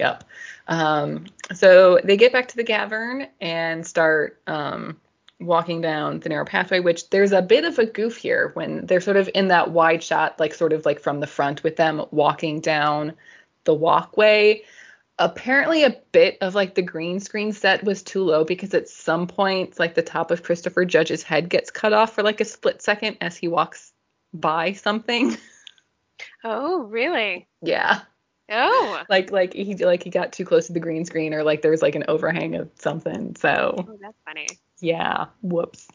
Yep. Um, so they get back to the cavern and start um, walking down the narrow pathway, which there's a bit of a goof here when they're sort of in that wide shot, like sort of like from the front with them walking down the walkway. Apparently, a bit of like the green screen set was too low because at some point, like the top of Christopher Judge's head gets cut off for like a split second as he walks by something. [laughs] Oh, really? yeah. Oh. like like he like he got too close to the green screen or like there was like an overhang of something so Oh, that's funny. yeah whoops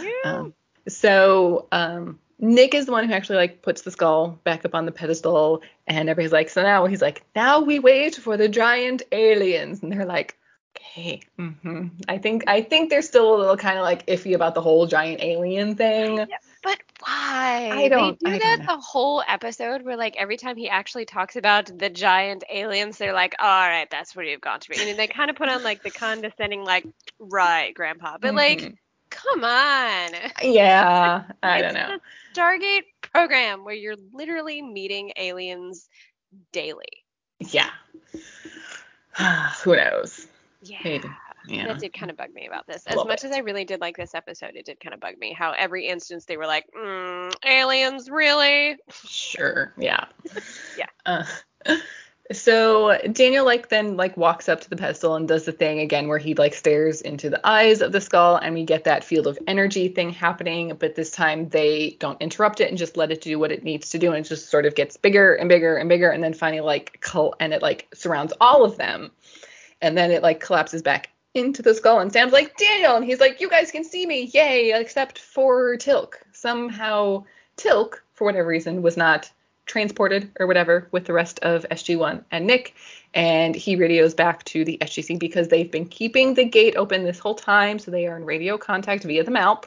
Yeah. um, so um nick is the one who actually like puts the skull back up on the pedestal and everybody's like so now he's like now we wait for the giant aliens and they're like okay hmm i think i think they're still a little kind of like iffy about the whole giant alien thing But why? I don't- They do I that the whole episode where like every time he actually talks about the giant aliens, they're like, all right, that's where you've gone to be. And they kind of put on like the condescending like, right, grandpa. But like, Mhm. Come on. Yeah, [laughs] I don't know. Stargate program where you're literally meeting aliens daily. Yeah. [sighs] Who knows? Yeah. Maybe. Yeah. That did kind of bug me about this. As little much bit. as I really did like this episode, it did kind of bug me how every instance they were like, mm, aliens, really? Sure. Yeah. [laughs] Yeah. Uh, [laughs] so Daniel like then like walks up to the pedestal and does the thing again where he like stares into the eyes of the skull and we get that field of energy thing happening, but this time they don't interrupt it and just let it do what it needs to do and it just sort of gets bigger and bigger and bigger and then finally like col- and it like surrounds all of them. And then it like collapses back into the skull and Sam's like, Daniel, and he's like, You guys can see me, yay, except for Teal'c. Somehow Teal'c, for whatever reason, was not transported or whatever with the rest of SG1 and Nick. And he radios back to the SGC because they've been keeping the gate open this whole time. So they are in radio contact via the MALP,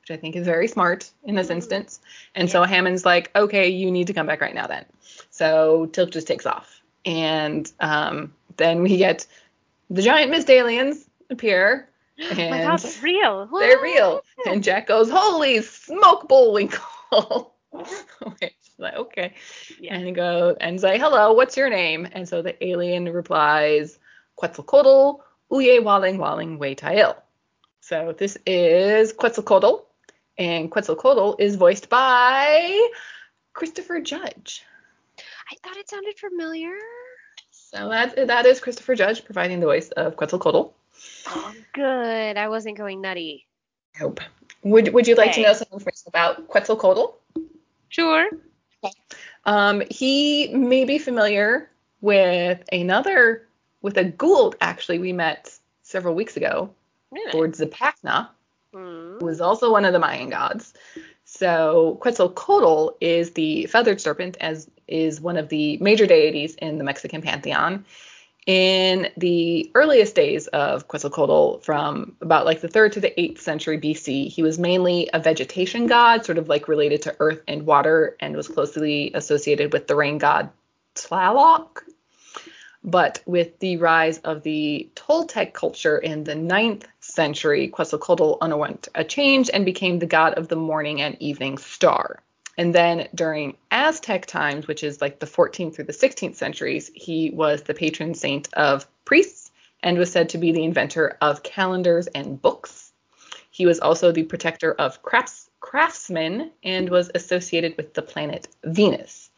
which I think is very smart in this Mhm. instance. And so Hammond's like, okay, you need to come back right now then. So Teal'c just takes off. And um, then we get the giant mist aliens appear. Oh [gasps] my And god, they're real. [laughs] they're real. And Jack goes, holy smoke, Bullwinkle. [laughs] Which like, okay. Yeah. And he goes and say, hello, what's your name? And so the alien replies, Quetzalcoatl, Uye Waling Waling Wei Tail. So this is Quetzalcoatl, and Quetzalcoatl is voiced by Christopher Judge. I thought it sounded familiar. So that that is Christopher Judge providing the voice of Quetzalcoatl. Oh, good. I wasn't going nutty. Nope. Would Would you like to know some information about Quetzalcoatl? Sure. Um, he may be familiar with another, with a Goa'uld actually we met several weeks ago, Really? Lord Zipacna, Hmm. who is also one of the Mayan gods. So Quetzalcoatl is the feathered serpent, as is one of the major deities in the Mexican pantheon. In the earliest days of Quetzalcoatl, from about like the third to the eighth century BC, he was mainly a vegetation god, sort of like related to earth and water, and was closely associated with the rain god Tlaloc. But with the rise of the Toltec culture in the ninth century, Quetzalcoatl underwent a change and became the god of the morning and evening star. And then during Aztec times, which is like the 14th through the 16th centuries, he was the patron saint of priests and was said to be the inventor of calendars and books. He was also the protector of crafts, craftsmen and was associated with the planet Venus.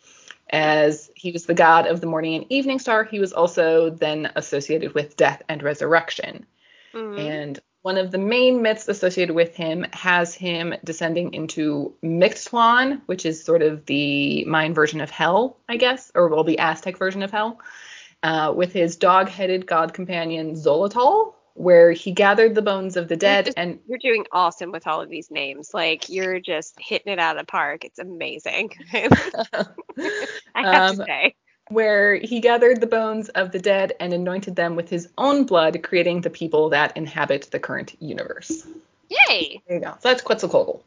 As he was the god of the morning and evening star, he was also then associated with death and resurrection. Mhm. And one of the main myths associated with him has him descending into Mictlan, which is sort of the Mayan version of hell, I guess, or well, the Aztec version of hell, uh, with his dog-headed god companion Xolotl, where he gathered the bones of the dead just- and You're doing awesome with all of these names. Like you're just hitting it out of the park. It's amazing. [laughs] I have to [laughs] Um, say. Where he gathered the bones of the dead and anointed them with his own blood, creating the people that inhabit the current universe. Yay. There you go. So that's Quetzalcoatl.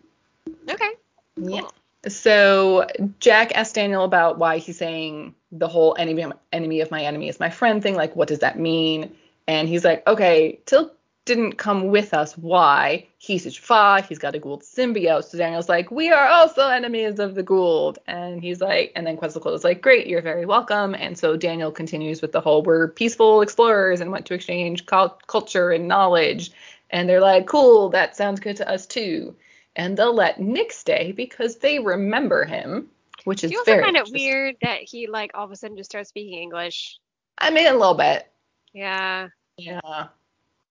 Okay. Yeah. So Jack asked Daniel about why he's saying the whole enemy enemy of my enemy is my friend thing. Like, what does that mean? And he's like, okay, Teal'c didn't come with us. Why? He's a Jaffa. He's got a Goa'uld symbiote. So Daniel's like, we are also enemies of the Goa'uld. And he's like, and then Quetzalcoatl is like, great, you're very welcome. And so Daniel continues with the whole, we're peaceful explorers and want to exchange culture and knowledge. And they're like, cool, that sounds good to us too and they'll let Nick stay because they remember him, which is you also find it weird that he like all of a sudden just starts speaking English? I mean, a little bit. Yeah. Yeah.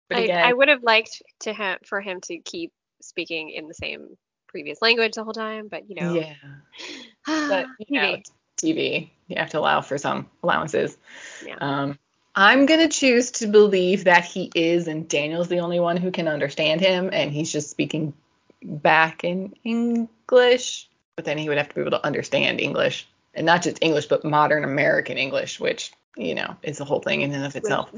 But I, again, I would have liked to him for him to keep speaking in the same previous language the whole time, but you know. yeah. But [sighs] you know, TV. TV, you have to allow for some allowances. Yeah. Um, I'm gonna choose to believe that he is, and Daniel's the only one who can understand him, and he's just speaking back in English. But then he would have to be able to understand English, and not just English, but modern American English, which you know is the whole thing in and of itself.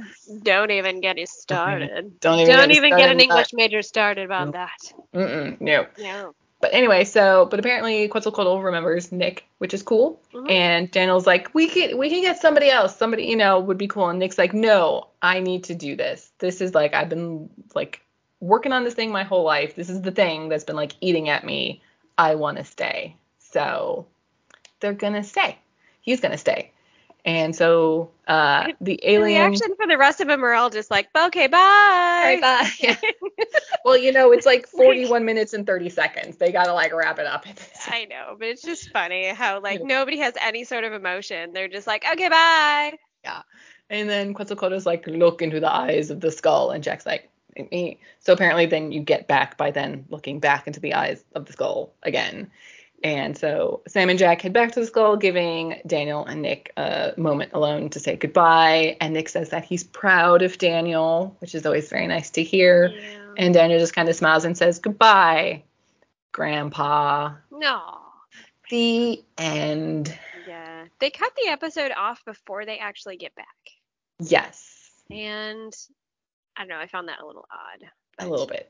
Don't even get it started. Don't even Don't get even get an. English major started about that. Mm-mm, no. No. But anyway, so but apparently Quetzalcoatl remembers Nick, which is cool. Mhm. And Daniel's like, we can we can get somebody else. Somebody you know would be cool. And Nick's like, no, I need to do this. This is like I've been like working on this thing my whole life. This is the thing that's been like eating at me. I want to stay. So they're gonna stay. He's gonna stay. And so uh, the The alien. reaction for the rest of them are all just like, okay, bye. Right, bye. Yeah. [laughs] [laughs] well, you know, it's like [laughs] 41 minutes and 30 seconds. They gotta like wrap it up. I know, but it's just funny how like nobody has any sort of emotion. They're just like, okay, bye. Yeah. And then Quetzalcoatl's like, look into the eyes of the skull, and Jack's like, me. So apparently, then you get back by then looking back into the eyes of the skull again. And so Sam and Jack head back to the skull, giving Daniel and Nick a moment alone to say goodbye. And Nick says that he's proud of Daniel, which is always very nice to hear. Yeah. And Daniel just kind of smiles and says, Goodbye, Grandpa. No. The end. Yeah. They cut the episode off before they actually get back. Yes, And I don't know, I found that a little odd. a little bit.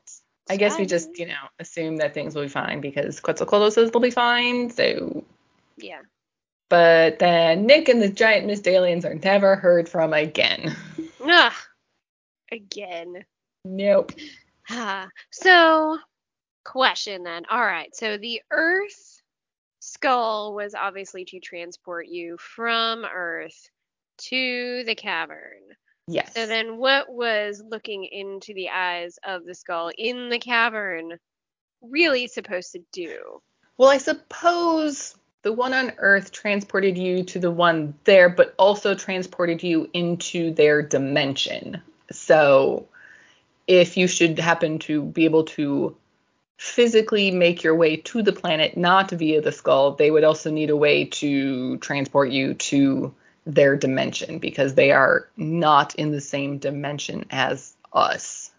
I guess we just, you know, assume that things will be fine because Quetzalcoatl says they'll be fine. So, Yeah. but then Nick and the giant mist aliens are never heard from again. Ugh. Again. Nope. Ah, so, question then. All right. So the Earth skull was obviously to transport you from Earth to the cavern. Yes. So then, what was looking into the eyes of the skull in the cavern really supposed to do? Well, I suppose the one on Earth transported you to the one there, but also transported you into their dimension. So, if you should happen to be able to physically make your way to the planet, not via the skull, they would also need a way to transport you to their dimension because they are not in the same dimension as us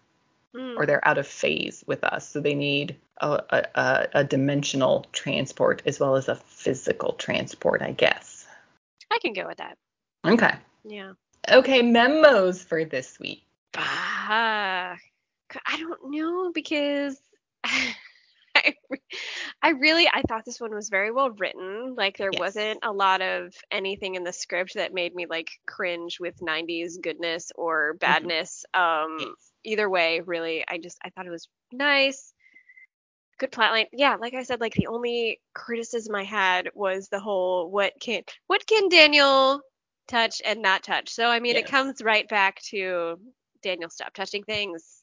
Hmm. or they're out of phase with us. So they need a, a, a, dimensional transport as well as a physical transport, I guess. I can go with that. Okay. Yeah. Okay, memos for this week. Ah, I don't know because I, I really I thought this one was very well written. Like there Yes. wasn't a lot of anything in the script that made me like cringe with 90s goodness or badness. Um either way, really, I just I thought it was nice. Good plotline. Yeah, like I said, like the only criticism I had was the whole what can what can Daniel touch and not touch. So I mean, it comes right back to Daniel stop touching things.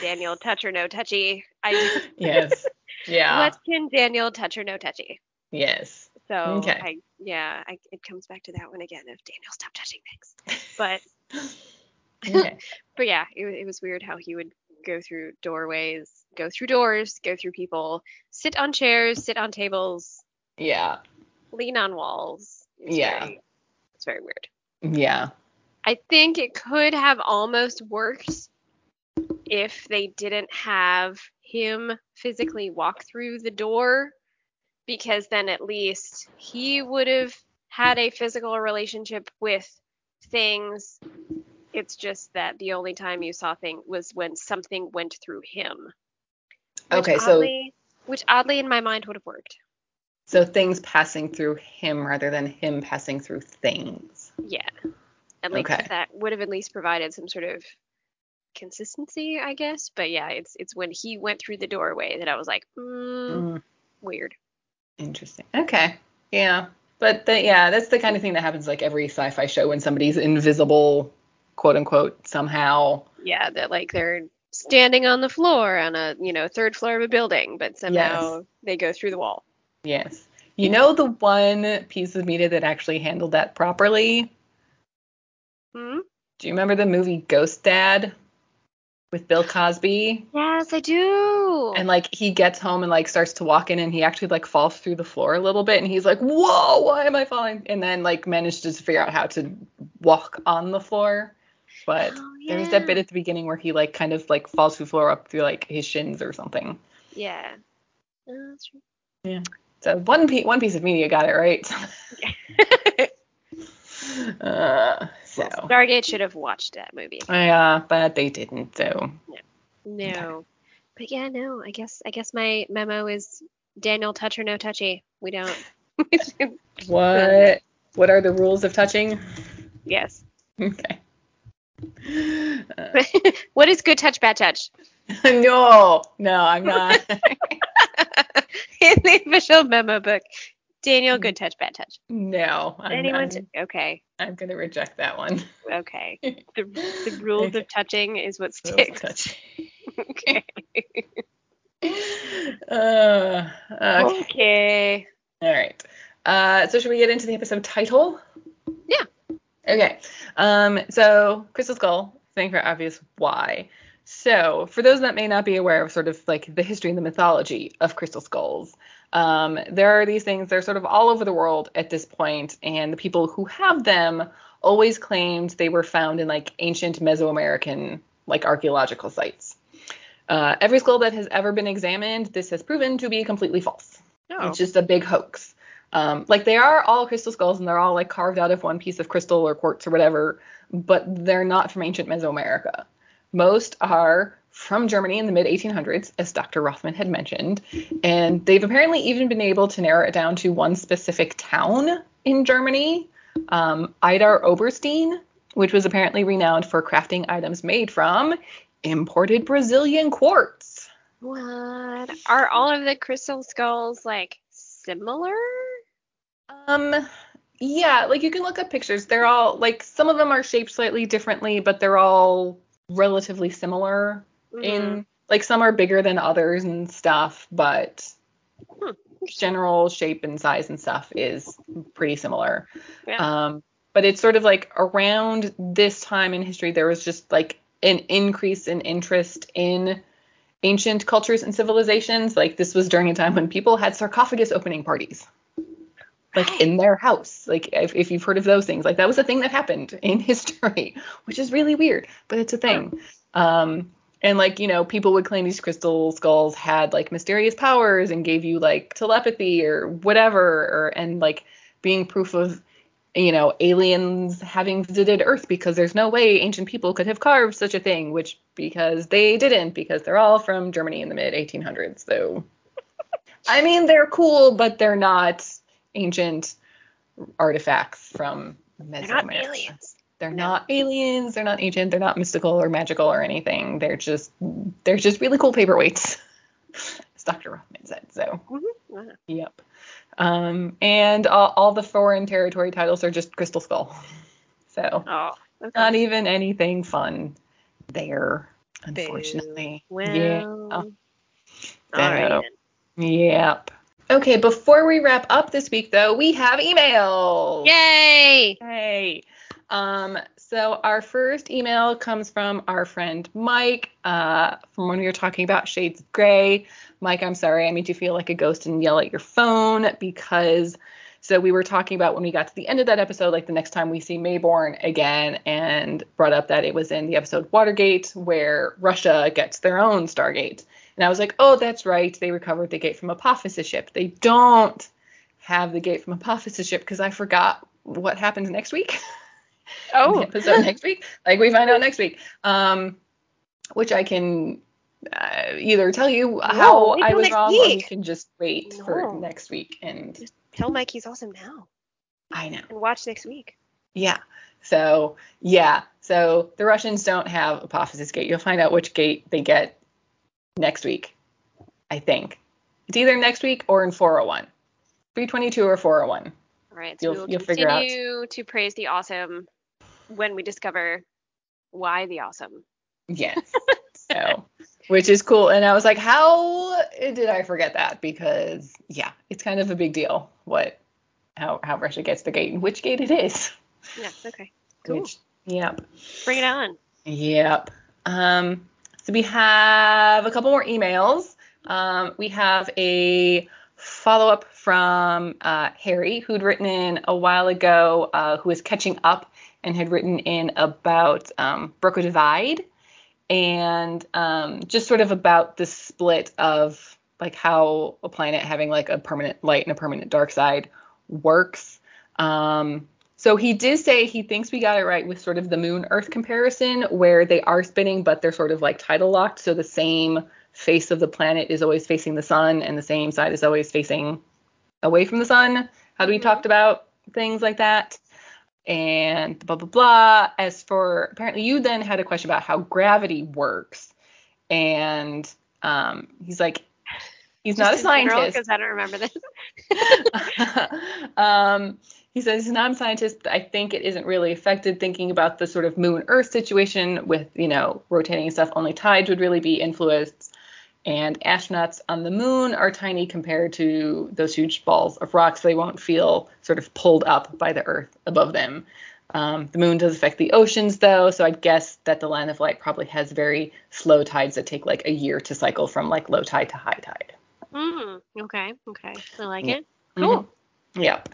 Daniel touch or no touchy. I [laughs] yes. Yeah. what can Daniel touch or no touchy? Yes. So Okay. I yeah, I, it comes back to that one again of Daniel stop touching things. But [laughs] Okay. [laughs] but yeah, it, it was weird how he would go through doorways, go through doors, go through people, sit on chairs, sit on tables, yeah. lean on walls. It's Yeah. very, it's very weird. Yeah. I think it could have almost worked if they didn't have him physically walk through the door, because then at least he would have had a physical relationship with things. It's just that the only time you saw thing was when something went through him. Okay, so- oddly, which oddly in my mind would have worked. So things passing through him rather than him passing through things. Yeah. At least Okay. that would have at least provided some sort of consistency, I guess. But yeah, it's it's when he went through the doorway that I was like, mm, Mm, weird. interesting. Okay. Yeah. But the, yeah, that's the kind of thing that happens like every sci-fi show when somebody's invisible, quote unquote, somehow. Yeah, that like they're standing on the floor on a you know third floor of a building, but somehow they go through the wall. Yes. You know the one piece of media that actually handled that properly? Hmm? Do you remember the movie Ghost Dad with Bill Cosby? Yes, I do. And like he gets home and like starts to walk in and he actually like falls through the floor a little bit and he's like, "Whoa, why am I falling?" And then like manages to figure out how to walk on the floor. But Oh, there's that bit at the beginning where he like kind of like falls through the floor up through like his shins or something. yeah. Oh, that's true. So one pe- one piece of media got it right. [laughs] [laughs] [laughs] uh, so Stargate should have watched that movie. yeah, but they didn't. So No. But yeah, no. I guess I guess my memo is Daniel touch or no touchy. We don't. [laughs] [laughs] what what are the rules of touching? yes. Okay. Uh, what is good touch, bad touch? no, no, I'm not. In the official memo book, Daniel, good touch, bad touch. no, I'm, Anyone? I'm, t- okay, I'm gonna reject that one. okay. [laughs] The, the rules of touching is what sticks. okay. [laughs] [laughs] Uh, okay. Okay. All right. Uh, so should we get into the episode title? Yeah. Okay. Um, so Crystal Skull, saying for obvious why. So for those that may not be aware of sort of like the history and the mythology of crystal skulls, um, there are these things. They're sort of all over the world at this point, and the people who have them always claimed they were found in like ancient Mesoamerican like archaeological sites. Uh, every skull that has ever been examined, this has proven to be completely false. Oh. It's just a big hoax. Um, like they are all crystal skulls and they're all like carved out of one piece of crystal or quartz or whatever, but they're not from ancient Mesoamerica. Most are from Germany in the mid 1800s, as Dr. Rothman had mentioned, and they've apparently even been able to narrow it down to one specific town in Germany, um, Idar Oberstein, which was apparently renowned for crafting items made from imported Brazilian quartz. What? Are all of the crystal skulls like similar? Um, yeah, like you can look up pictures. They're all like some of them are shaped slightly differently, but they're all relatively similar Mhm. in like some are bigger than others and stuff, but Hmm. general shape and size and stuff is pretty similar. Yeah. Um, but it's sort of like around this time in history, there was just like an increase in interest in ancient cultures and civilizations. Like this was during a time when people had sarcophagus opening parties, like Right. in their house. Like if, if you've heard of those things, like that was a thing that happened in [laughs] history, which is really weird, but it's a thing. Um, and like you know, people would claim these crystal skulls had like mysterious powers and gave you like telepathy or whatever, or and like being proof of you know aliens having visited Earth because there's no way ancient people could have carved such a thing, which because they didn't because they're all from Germany in the mid 1800s. So I mean they're cool, but they're not ancient artifacts from They're not Mesoamerica. aliens. They're No. not aliens. They're not ancient. They're not mystical or magical or anything. They're just they're just really cool paperweights, [laughs] as Dr. Rothman said. So, Mhm. Wow. yep. Um, and all, all the foreign territory titles are just Crystal Skull. [laughs] So, Oh. Okay. not even anything fun there, Boo. unfortunately. Well. Yeah. All right. So, then. Yep. Okay, before we wrap up this week, though, we have emails. Yay! Hey. Um, so our first email comes from our friend Mike, uh, from when we were talking about Shades of Grey. Mike, I'm sorry, I made you feel like a ghost and yell at your phone because so we were talking about when we got to the end of that episode, like the next time we see Maybourne again, and brought up that it was in the episode Watergate where Russia gets their own Stargate. And I was like, oh, that's right, they recovered the gate from Apophis's ship. They don't have the gate from Apophis's ship because I forgot what happens next week. [laughs] Oh. [laughs] episode next week. Like we find out next week. Um, which I can uh, either tell you how I was wrong, or we can just wait for next week. And Tell Mike he's awesome now I know. and watch next week. Yeah. So yeah. So the Russians don't have Apophis's gate. You'll find out which gate they get next week. I think it's either next week or in 401. 322 or 401. All right. So You'll- we will you'll figure out. continue to praise the awesome when we discover why the awesome. Yes. [laughs] so, which is cool. And I was like, how did I forget that? Because yeah, it's kind of a big deal what how how Russia gets the gate and which gate it is. Yes. Okay. Cool. Which yep. Bring it on. Yep. Um, so we have a couple more emails. Um, we have a follow up from uh, Harry, who'd written in a while ago, uh, who was catching up and had written in about um, Broca Divide and um, just sort of about the split of like how a planet having like a permanent light and a permanent dark side works. Um, so he did say he thinks we got it right with sort of the moon Earth comparison, where they are spinning, but they're sort of like tidal locked. So the same face of the planet is always facing the sun, and the same side is always facing away from the sun. How do we Mhm. talked about things like that? And blah blah blah. As for apparently you then had a question about how gravity works. and um, he's like, he's not a scientist. Because I don't remember this. [laughs] um, he says he's not a scientist, but I think it isn't really affected thinking about the sort of moon Earth situation with, you know, rotating stuff. Only tides would really be influenced. And astronauts on the moon are tiny compared to those huge balls of rocks. They won't feel sort of pulled up by the Earth above them. Um, the moon does affect the oceans, though, so I guess that the line of light probably has very slow tides that take like a year to cycle from like low tide to high tide. Mm, okay, okay. I like Yeah. it. Cool. Mm-hmm. Yep.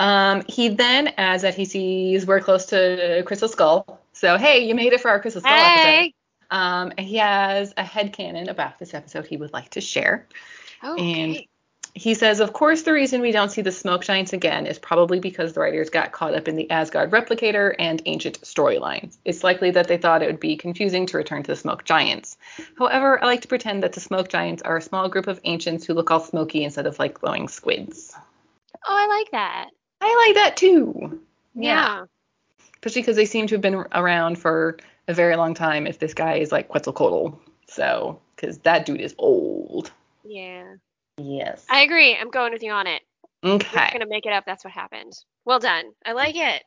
Um, he then adds that he sees we're close to Crystal Skull. So hey, you made it for our Crystal Skull episode. Um, he has a headcanon about this episode he would like to share. Oh, And- He says, of course, the reason we don't see the smoke giants again is probably because the writers got caught up in the Asgard replicator and ancient storylines. It's likely that they thought it would be confusing to return to the smoke giants. However, I like to pretend that the smoke giants are a small group of ancients who look all smoky instead of like glowing squids. Oh, I like that. I like that too. Yeah. Especially because they seem to have been around for a very long time if this guy is like Quetzalcoatl. So, because that dude is old. Yeah. Yes. I agree. I'm going with you on it. We're just gonna make it up. That's what happened. Well done. I like it.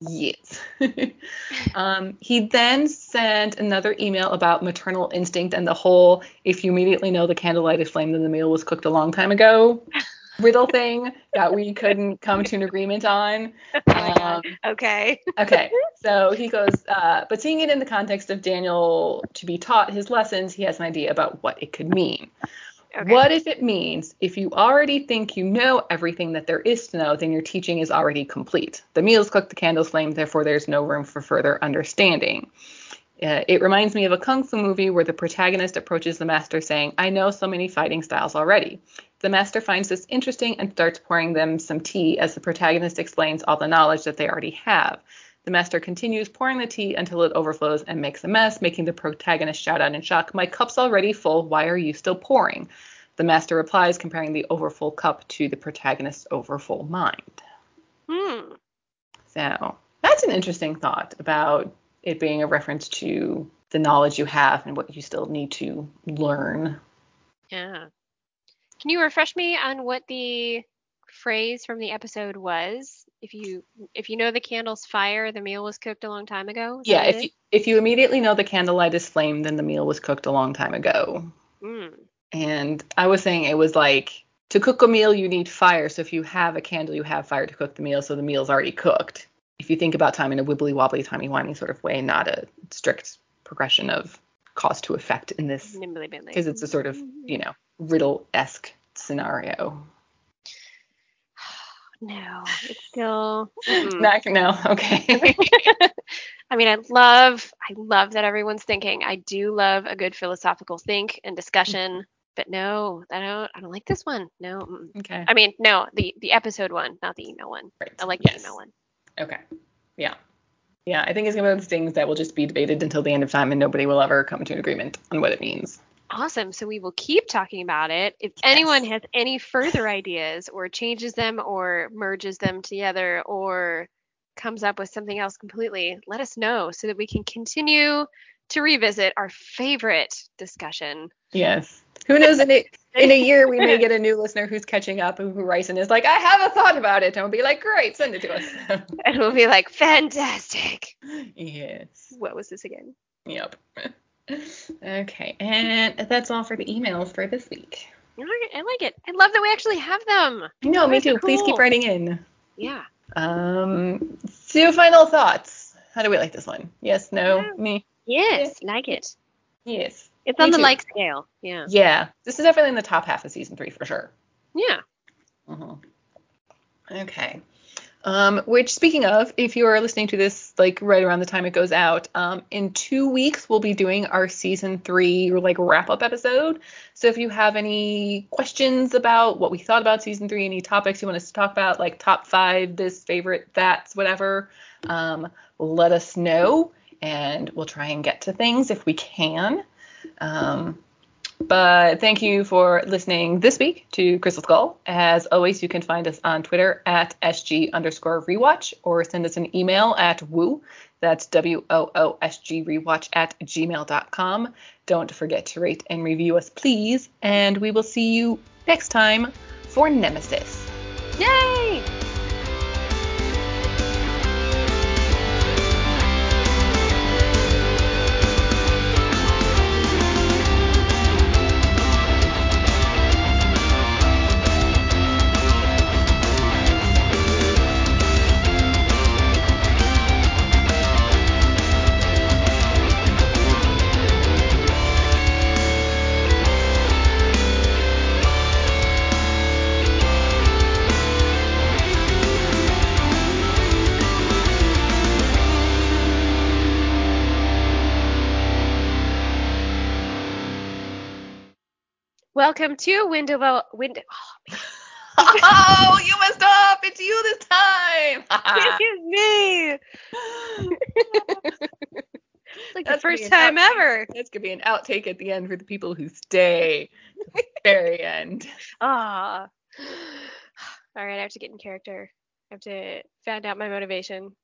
Yes. [laughs] um, he then sent another email about maternal instinct and the whole if you immediately know the candlelight is flame, then the meal was cooked a long time ago [laughs] riddle thing that we couldn't come to an agreement on. [laughs] Oh. Um, Okay. [laughs] okay, so he goes, uh, but seeing it in the context of Daniel to be taught his lessons, he has an idea about what it could mean. Okay. What if it means if you already think you know everything that there is to know, then your teaching is already complete? The meal's cooked, the candles flame, therefore there's no room for further understanding. Uh, it reminds me of a kung fu movie where the protagonist approaches the master saying, I know so many fighting styles already. The master finds this interesting and starts pouring them some tea as the protagonist explains all the knowledge that they already have. The master continues pouring the tea until it overflows and makes a mess, making the protagonist shout out in shock, My cup's already full. Why are you still pouring? The master replies, comparing the overfull cup to the protagonist's overfull mind. Hmm. So that's an interesting thought about it being a reference to the knowledge you have and what you still need to learn. Yeah. Can you refresh me on what the phrase from the episode was? If you if you know the candle's fire, the meal was cooked a long time ago. Is Yeah, if you, if you immediately know the candlelight is flame, then the meal was cooked a long time ago. Mm. And I was saying it was like to cook a meal, you need fire. So if you have a candle, you have fire to cook the meal. So the meal's already cooked. If you think about time in a wibbly wobbly, timey wimey sort of way, not a strict progression of cause to effect in this, because it's a sort of, you know, riddle esque scenario. [sighs] No, it's still. mm-mm. Not, no, okay. [laughs] I mean, I love, I love that everyone's thinking. I do love a good philosophical think and discussion, but no, I don't. I don't like this one. No. okay. I mean, no, the the episode one, not the email one. Right. I like the email one. Okay. Yeah. Yeah, I think it's going to be one of those things that will just be debated until the end of time and nobody will ever come to an agreement on what it means. Awesome. So we will keep talking about it. If Yes. anyone has any further ideas or changes them or merges them together or comes up with something else completely, let us know so that we can continue to revisit our favorite discussion. Yes. Who knows? In a, in a year, we may get a new [laughs] listener who's catching up and who writes and is like, I have a thought about it. And we'll be like, great, send it to us. And we'll be like, fantastic. [laughs] yes. What was this again? Yep. [laughs] Okay. And that's all for the emails for this week. I like it. I love that we actually have them. No, me Those are too. Please keep writing in. Yeah. Um, so final thoughts. How do we like this one? Yes, no, Yeah. me. Yes, like it. Yes. It's Me on the too. like scale. Yeah. Yeah. This is definitely in the top half of season three for sure. Yeah. Mhm. Okay. Um, which speaking of, if you are listening to this like right around the time it goes out, um, in two weeks we'll be doing our season three like wrap up episode. So if you have any questions about what we thought about season three, any topics you want us to talk about, like top five, this favorite, that's whatever, um, let us know and we'll try and get to things if we can. Um, but thank you for listening this week to Crystal Skull. As always, you can find us on Twitter at SG underscore rewatch or send us an email at woo That's W-O-O-S-G rewatch at gmail.com. Don't forget to rate and review us, please. And we will see you next time for Nemesis. Yay! Welcome to Window Window. Oh, [laughs] oh, you messed up. It's you this time. [laughs] it is me. [laughs] like That's the first time out- ever. That's gonna be an outtake at the end for the people who stay to the very end. Ah. [sighs] All right, I have to get in character. I have to find out my motivation.